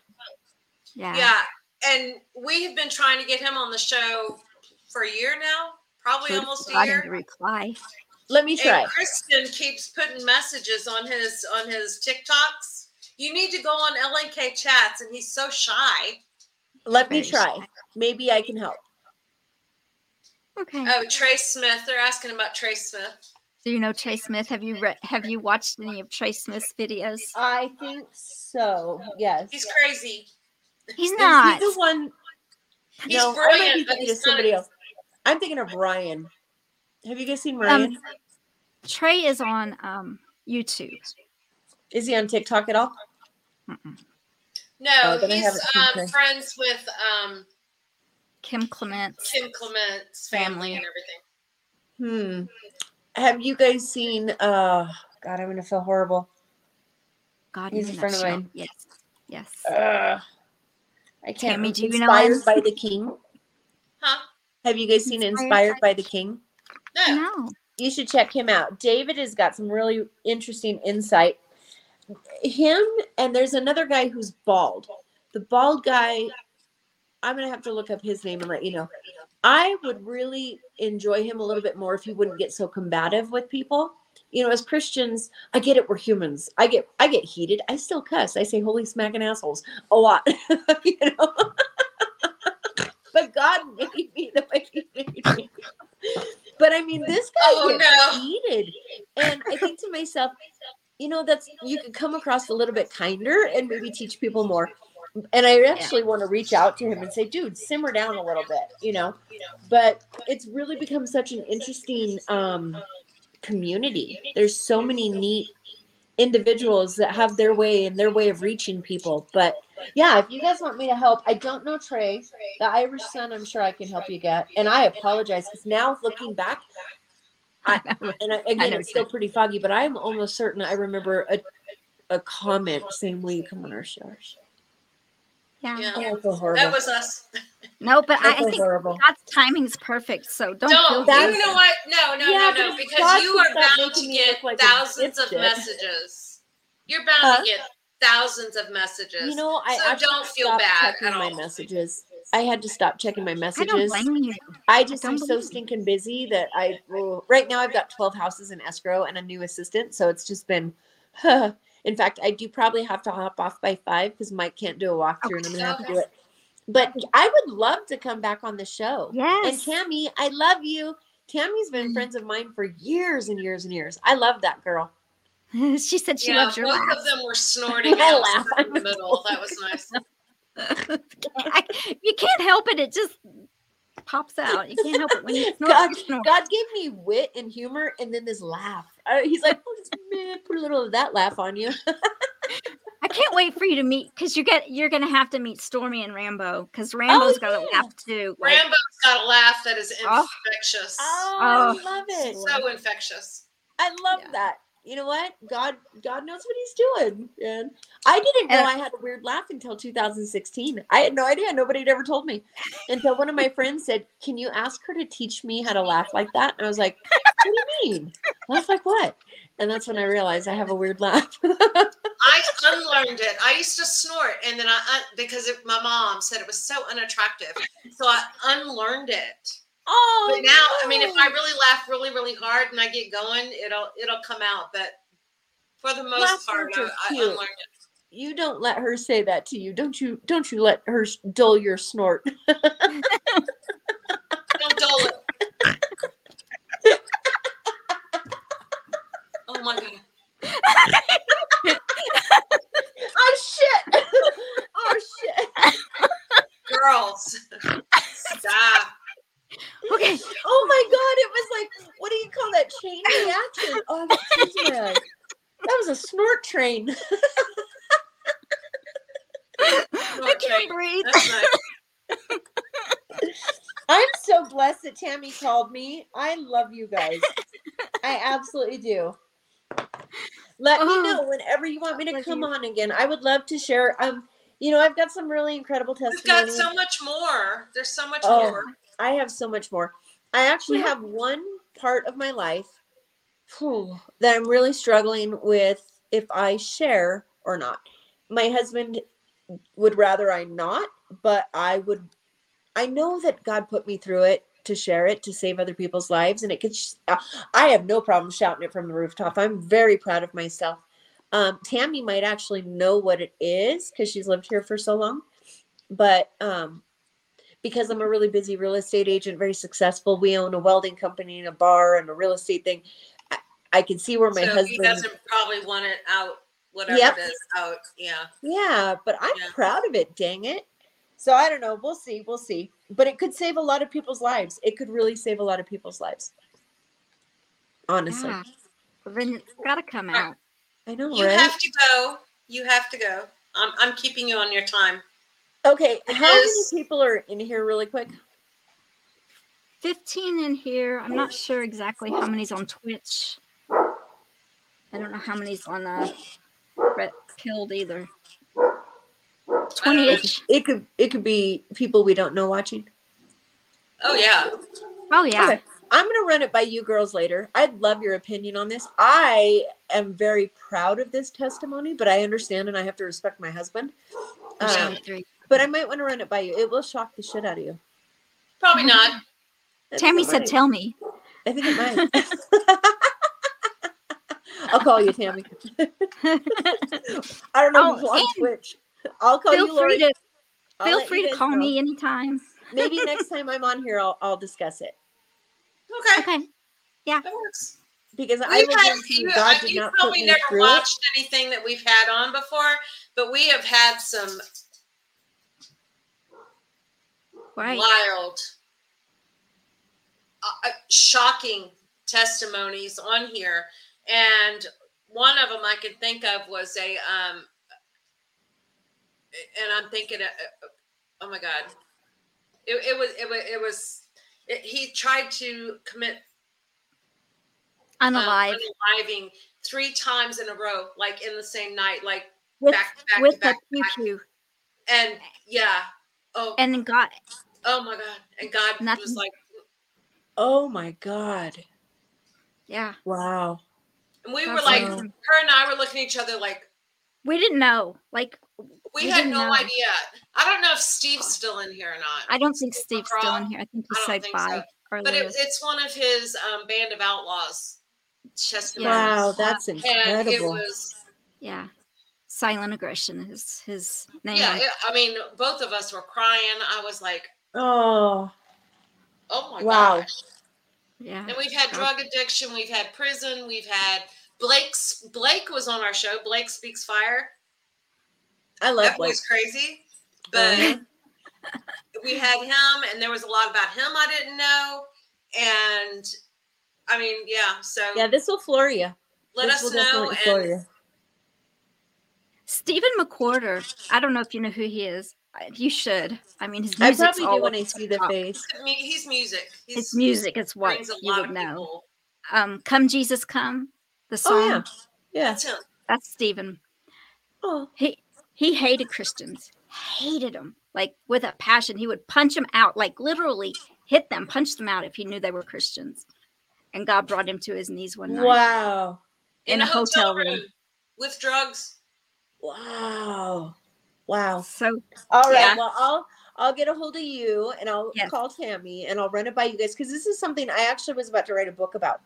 Speaker 1: Yeah.
Speaker 3: Yeah, and we have been trying to get him on the show for a year now, probably
Speaker 1: Good
Speaker 3: almost a
Speaker 1: God, him
Speaker 3: year.
Speaker 1: to reply.
Speaker 2: Let me try.
Speaker 3: And Kristen keeps putting messages on his on his TikToks. You need to go on LNK chats, and he's so shy.
Speaker 2: Let me try.
Speaker 1: shy.
Speaker 2: Maybe I can help.
Speaker 1: Okay.
Speaker 3: Oh, Trey Smith. They're asking about Trey Smith.
Speaker 1: Do you know Trey Smith? Have you read? Have you watched any of Trey Smith's videos?
Speaker 2: I think so. Yes.
Speaker 3: He's crazy.
Speaker 1: He's not.
Speaker 2: He's the one?
Speaker 3: He's
Speaker 2: no,
Speaker 3: brilliant, but he's
Speaker 2: of somebody
Speaker 3: not-
Speaker 2: else. I'm thinking of Ryan. Have you guys seen
Speaker 1: Um,
Speaker 2: Ryan?
Speaker 1: Trey is on um, YouTube.
Speaker 2: Is he on TikTok at all?
Speaker 1: Mm-mm.
Speaker 3: No,
Speaker 2: Oh,
Speaker 3: he's um, friends with um,
Speaker 1: Kim Clements.
Speaker 3: Kim Clement's family
Speaker 1: Family.
Speaker 3: and everything.
Speaker 2: Hmm. Have you guys seen? Uh, God, I'm gonna feel horrible.
Speaker 1: God,
Speaker 2: He's
Speaker 1: in
Speaker 2: a friend of mine.
Speaker 1: Yes. Yes.
Speaker 2: Uh, I can't.
Speaker 1: Tammy, do you know
Speaker 2: Inspired
Speaker 1: him?
Speaker 2: by the King.
Speaker 3: Huh?
Speaker 2: Have you guys seen
Speaker 1: Inspired
Speaker 2: Inspired
Speaker 1: by-
Speaker 2: by the King?
Speaker 3: No.
Speaker 1: no.
Speaker 2: you should check him out. David has got some really interesting insight. Him and there's another guy who's bald. The bald guy, I'm gonna have to look up his name and let you know. I would really enjoy him a little bit more if he wouldn't get so combative with people. You know, as Christians, I get it. We're humans. I get I get heated. I still cuss. I say holy smacking assholes a lot. [laughs] you know. But God made me the way He made [laughs] me. But I mean, this guy
Speaker 3: Oh,
Speaker 2: gets
Speaker 3: no.
Speaker 2: heated, and I think to myself, you know, that's you could come across a little bit kinder and maybe teach people more. And I actually want to reach out to him and say, dude, simmer down a little bit, you know. But it's really become such an interesting um, community. There's so many neat individuals that have their way and their way of reaching people. But yeah, if you guys want me to help, I don't know Trey, the Irish son. I'm sure I can help you get. And I apologize because now looking back, [laughs] I, and I, again,
Speaker 1: know
Speaker 2: it's still pretty foggy, but I'm almost certain I remember a, a comment saying, "Will you come on our show?
Speaker 1: Yeah.
Speaker 3: Yeah.
Speaker 2: Oh, I feel horrible.
Speaker 3: That was us.
Speaker 1: No, but
Speaker 2: I
Speaker 1: I, I think
Speaker 2: horrible.
Speaker 1: God's timing is perfect. So don't,
Speaker 3: Don't.
Speaker 1: feel
Speaker 3: you know what? No, no,
Speaker 2: Yeah,
Speaker 3: no, no. Because you are bound to get
Speaker 2: like
Speaker 3: thousands of messages. You're bound
Speaker 2: Huh?
Speaker 3: to get thousands of messages.
Speaker 2: You know, I
Speaker 3: so
Speaker 2: actually
Speaker 3: don't feel bad
Speaker 2: checking
Speaker 3: at
Speaker 2: my messages. I had to stop checking my messages.
Speaker 1: I don't
Speaker 2: messages.
Speaker 1: blame you.
Speaker 2: I just
Speaker 1: don't
Speaker 2: am so
Speaker 1: believe you.
Speaker 2: stinking busy that I will. Right now, I've got 12 houses in escrow and a new assistant. So it's just been. [sighs] in fact, I do probably have to hop off by five because Mike can't do a walkthrough and I'm going to have to do it. But I would love to come back on the show. Yes. And
Speaker 1: Yes.
Speaker 2: Tammy, I love you. Tammy's been
Speaker 1: Mm.
Speaker 2: friends of mine for years and years and years. I love that girl. [laughs]
Speaker 1: she said she
Speaker 3: yeah,
Speaker 1: loves your
Speaker 3: both
Speaker 1: laugh.
Speaker 3: of them were [laughs] snorting
Speaker 2: My
Speaker 3: out
Speaker 2: laugh,
Speaker 3: in the
Speaker 2: I'm
Speaker 3: middle. That was nice. [laughs]
Speaker 1: I- you can't help it. It just pops out. You can't help it when you snort.
Speaker 2: God,
Speaker 1: you snort.
Speaker 2: God gave me wit and humor and then this laugh. Uh, he's like, oh, man, put a little of that laugh on you.
Speaker 1: I can't wait for you to meet because you get you're gonna have to meet Stormy and Rambo because Rambo's got a
Speaker 2: Oh,
Speaker 1: laugh too. Like,
Speaker 3: Rambo's got a laugh that is
Speaker 1: Oh.
Speaker 3: infectious.
Speaker 2: Oh,
Speaker 1: Oh.
Speaker 2: I love it.
Speaker 3: So infectious.
Speaker 2: I love
Speaker 1: Yeah.
Speaker 2: that. You know what? God, God knows what He's doing. And I didn't know
Speaker 1: And-
Speaker 2: I had a weird laugh until 2016. I had no idea. Nobody had ever told me until one of my friends said, "Can you ask her to teach me how to laugh like that?" And I was like, "What do you mean? Laugh like what?" And that's when I realized I have a weird laugh. [laughs]
Speaker 3: I unlearned it. I used to snort, and then I un- because it, my mom said it was so unattractive, so I unlearned it.
Speaker 2: Oh,
Speaker 3: But now, I mean, if I really laugh really, really hard and I get going, it'll it'll come out. But for the most
Speaker 2: Laughs
Speaker 3: part, I, I unlearned it.
Speaker 2: you don't let her say that to you. Don't you? Don't you let her dull your snort. [laughs]
Speaker 3: Don't dull it. oh my god!
Speaker 2: oh shit! [laughs] oh shit!
Speaker 3: Girls, stop.
Speaker 1: Okay,
Speaker 2: Oh my god! It was like, what do you call that chain reaction? Oh, that was. That was a snort train.
Speaker 1: I can't breathe.
Speaker 2: I'm so blessed that Tammy called me. I love you guys. I absolutely do. Let me
Speaker 1: Oh,
Speaker 2: know whenever you want me to come
Speaker 1: you.
Speaker 2: on again. I would love to share. Um, you know, I've got some really incredible testimonies.
Speaker 3: We've got so much more. There's so much
Speaker 2: Oh.
Speaker 3: more.
Speaker 2: I have so much more. I actually
Speaker 1: Yeah.
Speaker 2: have one part of my life whew, that I'm really struggling with if I share or not. My husband would rather I not, but I would. I know that God put me through it to share it to save other people's lives, and it could. sh- uh, I have no problem shouting it from the rooftop. I'm very proud of myself. Um, Tammy might actually know what it is because she's lived here for so long, but um, because I'm a really busy real estate agent, very successful. We own a welding company and a bar and a real estate thing. I, I can see where my
Speaker 3: so he
Speaker 2: husband.
Speaker 3: doesn't probably want it out, whatever
Speaker 2: Yep.
Speaker 3: it is, out. Yeah.
Speaker 2: Yeah, but I'm
Speaker 3: Yeah.
Speaker 2: proud of it. Dang it. So I don't know. We'll see. We'll see. But it could save a lot of people's lives. It could really save a lot of people's lives. Honestly,
Speaker 1: Yeah. Well, then it's got to come out.
Speaker 2: I know,
Speaker 3: You
Speaker 2: right?
Speaker 3: have to go. You have to go. I'm, I'm keeping you on your time.
Speaker 2: Okay, how many people are in here, really quick?
Speaker 1: 15 in here. I'm not sure exactly how many's on Twitch. I don't know how many's on uh, Red Pilled either. 20 ish.
Speaker 2: It could. It could be people we don't know watching.
Speaker 3: Oh yeah.
Speaker 1: Oh, yeah.
Speaker 2: Okay. I'm going to run it by you girls later. I'd love your opinion on this. I am very proud of this testimony, but I understand and I have to respect my husband.
Speaker 3: Yeah.
Speaker 2: Um,
Speaker 1: 23.
Speaker 2: But I might want to run it by you. It will shock the shit out of you.
Speaker 3: Probably not.
Speaker 2: I think
Speaker 1: Tammy
Speaker 2: it
Speaker 1: said,
Speaker 2: might.
Speaker 1: tell me.
Speaker 2: I think it might. [laughs] I'll call you, Tammy. [laughs] I don't know
Speaker 1: Oh,
Speaker 2: who's on Twitch. I'll call
Speaker 1: feel
Speaker 2: you, Lori.
Speaker 1: free to feel free to call
Speaker 2: know.
Speaker 1: me anytime.
Speaker 2: Maybe [laughs] next time I'm on here, I'll, I'll discuss it
Speaker 3: Okay.
Speaker 1: Okay.
Speaker 3: That works.
Speaker 2: because I
Speaker 3: We've
Speaker 2: will
Speaker 3: had,
Speaker 2: you,
Speaker 3: you,
Speaker 2: God
Speaker 3: uh,
Speaker 2: did
Speaker 3: you
Speaker 2: not put
Speaker 3: probably
Speaker 2: me
Speaker 3: never
Speaker 2: through it.
Speaker 3: watched anything that we've had on before, but we have had some
Speaker 1: Right.
Speaker 3: wild, uh, uh, shocking testimonies on here, and one of them I could think of was a um, and I'm thinking, uh, uh, oh my god, it, it was it was it was it, he tried to commit um, unaliving three times in a row, like in the same night, like
Speaker 1: with
Speaker 3: back to back
Speaker 1: with
Speaker 3: to back to back. and yeah, oh
Speaker 1: and God.
Speaker 3: oh my god, and God was like,
Speaker 2: Oh my God.
Speaker 1: yeah.
Speaker 2: Wow.
Speaker 3: and we were like,
Speaker 1: awesome.
Speaker 3: her and I were looking at each other like
Speaker 1: We didn't know. Like
Speaker 3: we
Speaker 1: We
Speaker 3: had no
Speaker 1: know.
Speaker 3: idea. I don't know if Steve's still in here or not.
Speaker 1: I don't think
Speaker 3: Steve
Speaker 1: Steve's still in here. I think he said
Speaker 3: think
Speaker 1: bye
Speaker 3: so.
Speaker 1: earlier.
Speaker 3: but it, it's one of his um, Band of Outlaws testimonies.
Speaker 2: Wow, that's
Speaker 3: and it
Speaker 2: incredible.
Speaker 3: was
Speaker 1: yeah. Silent aggression is his name.
Speaker 3: yeah.
Speaker 1: on-
Speaker 3: It, I mean, both of us were crying. I was like,
Speaker 2: Oh,
Speaker 3: oh my
Speaker 2: Wow.
Speaker 3: gosh.
Speaker 1: yeah.
Speaker 3: And we've had
Speaker 1: God.
Speaker 3: drug addiction. We've had prison. We've had Blake's. Blake was on our show. Blake speaks fire.
Speaker 2: I love
Speaker 3: that
Speaker 2: Blake.
Speaker 3: was crazy. But [laughs] we had him, and there was a lot about him I didn't know. And I mean, yeah. So
Speaker 2: Yeah, this will floor you.
Speaker 3: let
Speaker 2: this
Speaker 3: us know. And
Speaker 2: you.
Speaker 1: Stephen McWhirter. I don't know if you know who he is. You should. I mean, his
Speaker 2: music.
Speaker 1: I
Speaker 2: probably
Speaker 1: all
Speaker 2: do when
Speaker 1: over
Speaker 2: I see the
Speaker 1: top.
Speaker 2: face.
Speaker 3: mu- he's music. He's,
Speaker 1: His music is what you would know. Um, "Come Jesus Come," the song.
Speaker 2: Oh yeah, yeah.
Speaker 3: That's him.
Speaker 1: That's Stephen.
Speaker 2: Oh,
Speaker 1: He he hated Christians. Hated them like with a passion. He would punch them out, like literally hit them, punch them out if he knew they were Christians. And God brought him to his knees one night.
Speaker 2: wow,
Speaker 1: In a hotel room.
Speaker 3: with drugs.
Speaker 2: Wow, wow.
Speaker 1: So
Speaker 2: All right.
Speaker 1: Yeah.
Speaker 2: Well, I'll I'll get a hold of you and I'll
Speaker 1: Yes.
Speaker 2: call Tammy and I'll run it by you guys because this is something I actually was about to write a book about.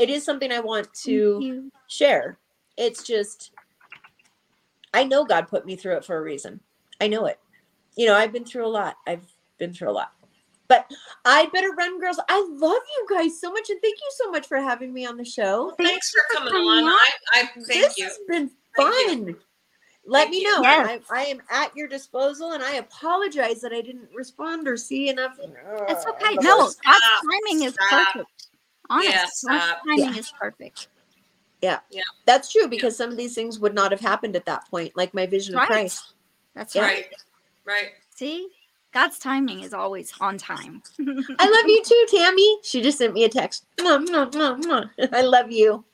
Speaker 2: It is something I want to share. It's just I know God put me through it for a reason. I know it. You know, I've been through a lot. I've been through a lot. But I better run, girls. I love you guys so much, and thank you so much for having me on the show.
Speaker 3: Thanks for coming
Speaker 1: coming
Speaker 3: on.
Speaker 1: on.
Speaker 3: I, I thank you.
Speaker 2: this
Speaker 3: you.
Speaker 2: has been
Speaker 3: Thank
Speaker 2: fun. Let me know.
Speaker 1: Yes.
Speaker 2: I, I am at your disposal, and I apologize that I didn't respond or see enough.
Speaker 1: That's
Speaker 2: Ugh,
Speaker 1: okay. No,
Speaker 2: it's-
Speaker 1: God's
Speaker 3: Stop.
Speaker 1: timing is
Speaker 3: Stop.
Speaker 1: perfect. Honest,
Speaker 3: Yeah, stop.
Speaker 1: timing
Speaker 2: Yeah.
Speaker 1: is perfect. Yeah.
Speaker 2: yeah, That's true because some of these things would not have happened at that point, like my vision
Speaker 1: Right.
Speaker 2: of Christ.
Speaker 1: That's
Speaker 2: Yeah.
Speaker 1: right.
Speaker 3: Right.
Speaker 1: See, God's timing is always on time.
Speaker 2: I love you [laughs] too, Tammy. She just sent me a text. [laughs] I love you.
Speaker 3: All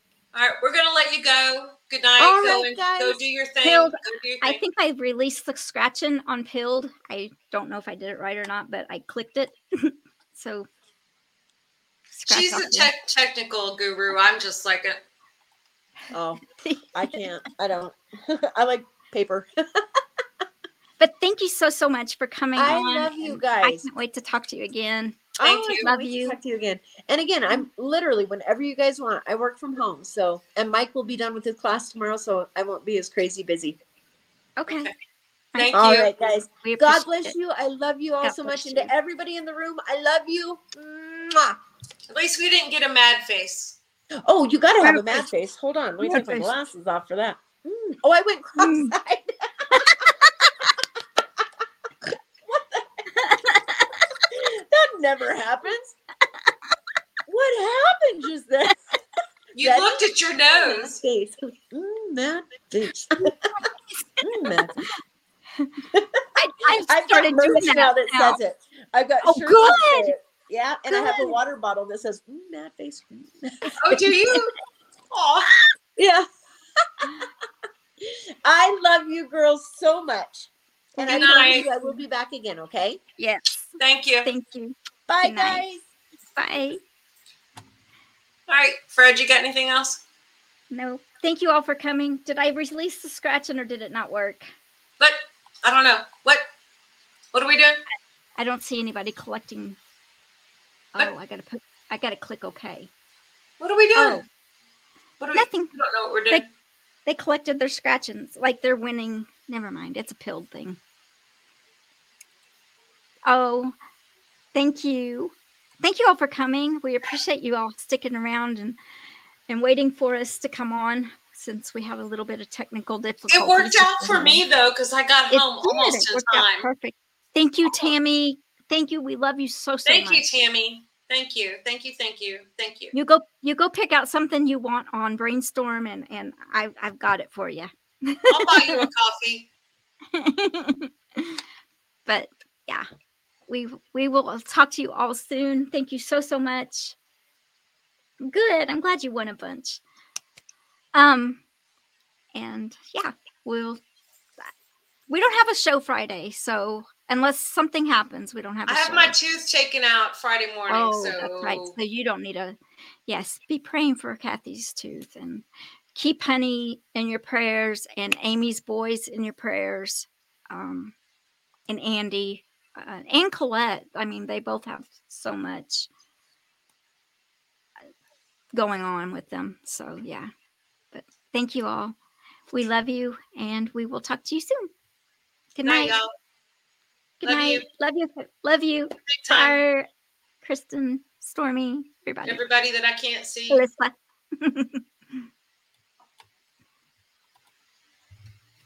Speaker 3: right. We're gonna let you go. Good night.
Speaker 2: All
Speaker 3: go
Speaker 2: right,
Speaker 3: and go do your thing.
Speaker 1: Pilled,
Speaker 3: do your
Speaker 1: I think I released the scratching on Pilled. I don't know if I did it right or not, but I clicked it. [laughs] so
Speaker 3: She's a
Speaker 1: the-
Speaker 3: tech technical guru. I'm just like a
Speaker 2: Oh, [laughs] I can't. I don't. [laughs] I like paper.
Speaker 1: But thank you so so much for coming
Speaker 2: I
Speaker 1: on.
Speaker 2: love you
Speaker 1: guys. I can't wait to talk to you again.
Speaker 3: Thank
Speaker 2: Oh, I
Speaker 3: you.
Speaker 2: can't
Speaker 1: Love
Speaker 2: wait
Speaker 1: you.
Speaker 2: talk to you again. And again, I'm literally whenever you guys want. I work from home, so and Mike will be done with his class tomorrow, so I won't be as crazy busy.
Speaker 1: Okay.
Speaker 3: Okay. Thank
Speaker 2: All
Speaker 3: you.
Speaker 2: right, guys. God bless
Speaker 1: it.
Speaker 2: you. I love you all
Speaker 1: God
Speaker 2: so
Speaker 1: bless
Speaker 2: much, and to everybody in the room, I love you. Mwah.
Speaker 3: At least we didn't get a mad face.
Speaker 2: Oh, you got to have a
Speaker 1: Mad
Speaker 2: mad
Speaker 1: face.
Speaker 2: face. Hold on, let me
Speaker 1: Mad
Speaker 2: take my glasses off for that. Mm. Oh, I went
Speaker 1: Mm.
Speaker 2: cross-eyed. What [laughs] the- that never happens. What happened just then?
Speaker 3: You
Speaker 2: That-
Speaker 3: looked at your nose.
Speaker 2: face. Mm, mad face. [laughs] Mm, mad face.
Speaker 1: I, I
Speaker 2: I've
Speaker 1: started
Speaker 2: got
Speaker 1: doing
Speaker 2: merch
Speaker 1: that
Speaker 2: now that
Speaker 1: now.
Speaker 2: says it. I've got
Speaker 1: Oh, good.
Speaker 2: it. Yeah, and I have a water bottle that says mm, mad face. Mm. [laughs]
Speaker 3: Oh, do you? Oh,
Speaker 2: Yeah. [laughs] I love you girls so much. And I
Speaker 3: Good night.
Speaker 2: you I will be back again, okay?
Speaker 1: Yes.
Speaker 3: thank you.
Speaker 1: Thank you.
Speaker 2: Bye
Speaker 1: Good night.
Speaker 2: guys.
Speaker 1: Bye.
Speaker 3: All right, Fred, you got anything else?
Speaker 1: No. Thank you all for coming. Did I release the scratching or did it not work?
Speaker 3: But I don't know. What? What are we doing?
Speaker 1: I don't see anybody collecting.
Speaker 3: What?
Speaker 1: Oh, I gotta put. I gotta click OK.
Speaker 3: What are we doing?
Speaker 1: Oh,
Speaker 3: what are we?
Speaker 1: nothing.
Speaker 3: I don't know what we're doing.
Speaker 1: They collected their scratchings, like they're winning. Never mind. It's a pilled thing. Oh, thank you. Thank you all for coming. We appreciate you all sticking around and and waiting for us to come on since we have a little bit of technical difficulty.
Speaker 3: it worked out for me though, because I got
Speaker 1: It
Speaker 3: home
Speaker 1: did.
Speaker 3: almost in time.
Speaker 1: perfect. Thank you, Tammy. Thank you. We love you so so
Speaker 3: Thank
Speaker 1: much.
Speaker 3: you, Tammy. Thank you. Thank you. Thank you. Thank you.
Speaker 1: You go you go pick out something you want on brainstorm and and I I've got it for you.
Speaker 3: I'll buy you a coffee. [laughs]
Speaker 1: but yeah, we we will talk to you all soon. Thank you so so much. Good. I'm glad you won a bunch. Um and yeah, we'll we don't have a show Friday, so unless something happens, we don't have.
Speaker 3: I have
Speaker 1: show.
Speaker 3: my tooth taken out Friday morning,
Speaker 1: Oh,
Speaker 3: so
Speaker 1: that's right. So you don't need a. Yes, be praying for Kathy's tooth and keep Honey in your prayers and Amy's boys in your prayers, um, and Andy uh, and Colette. I mean, they both have so much going on with them. So yeah, but thank you all. We love you, and we will talk to you soon. Good
Speaker 3: night,
Speaker 1: night.
Speaker 3: y'all.
Speaker 1: Good
Speaker 3: Love
Speaker 1: night.
Speaker 3: you.
Speaker 1: Love you. Love you. Bye, Kristen, Stormy, everybody.
Speaker 3: Everybody that I can't see. [laughs]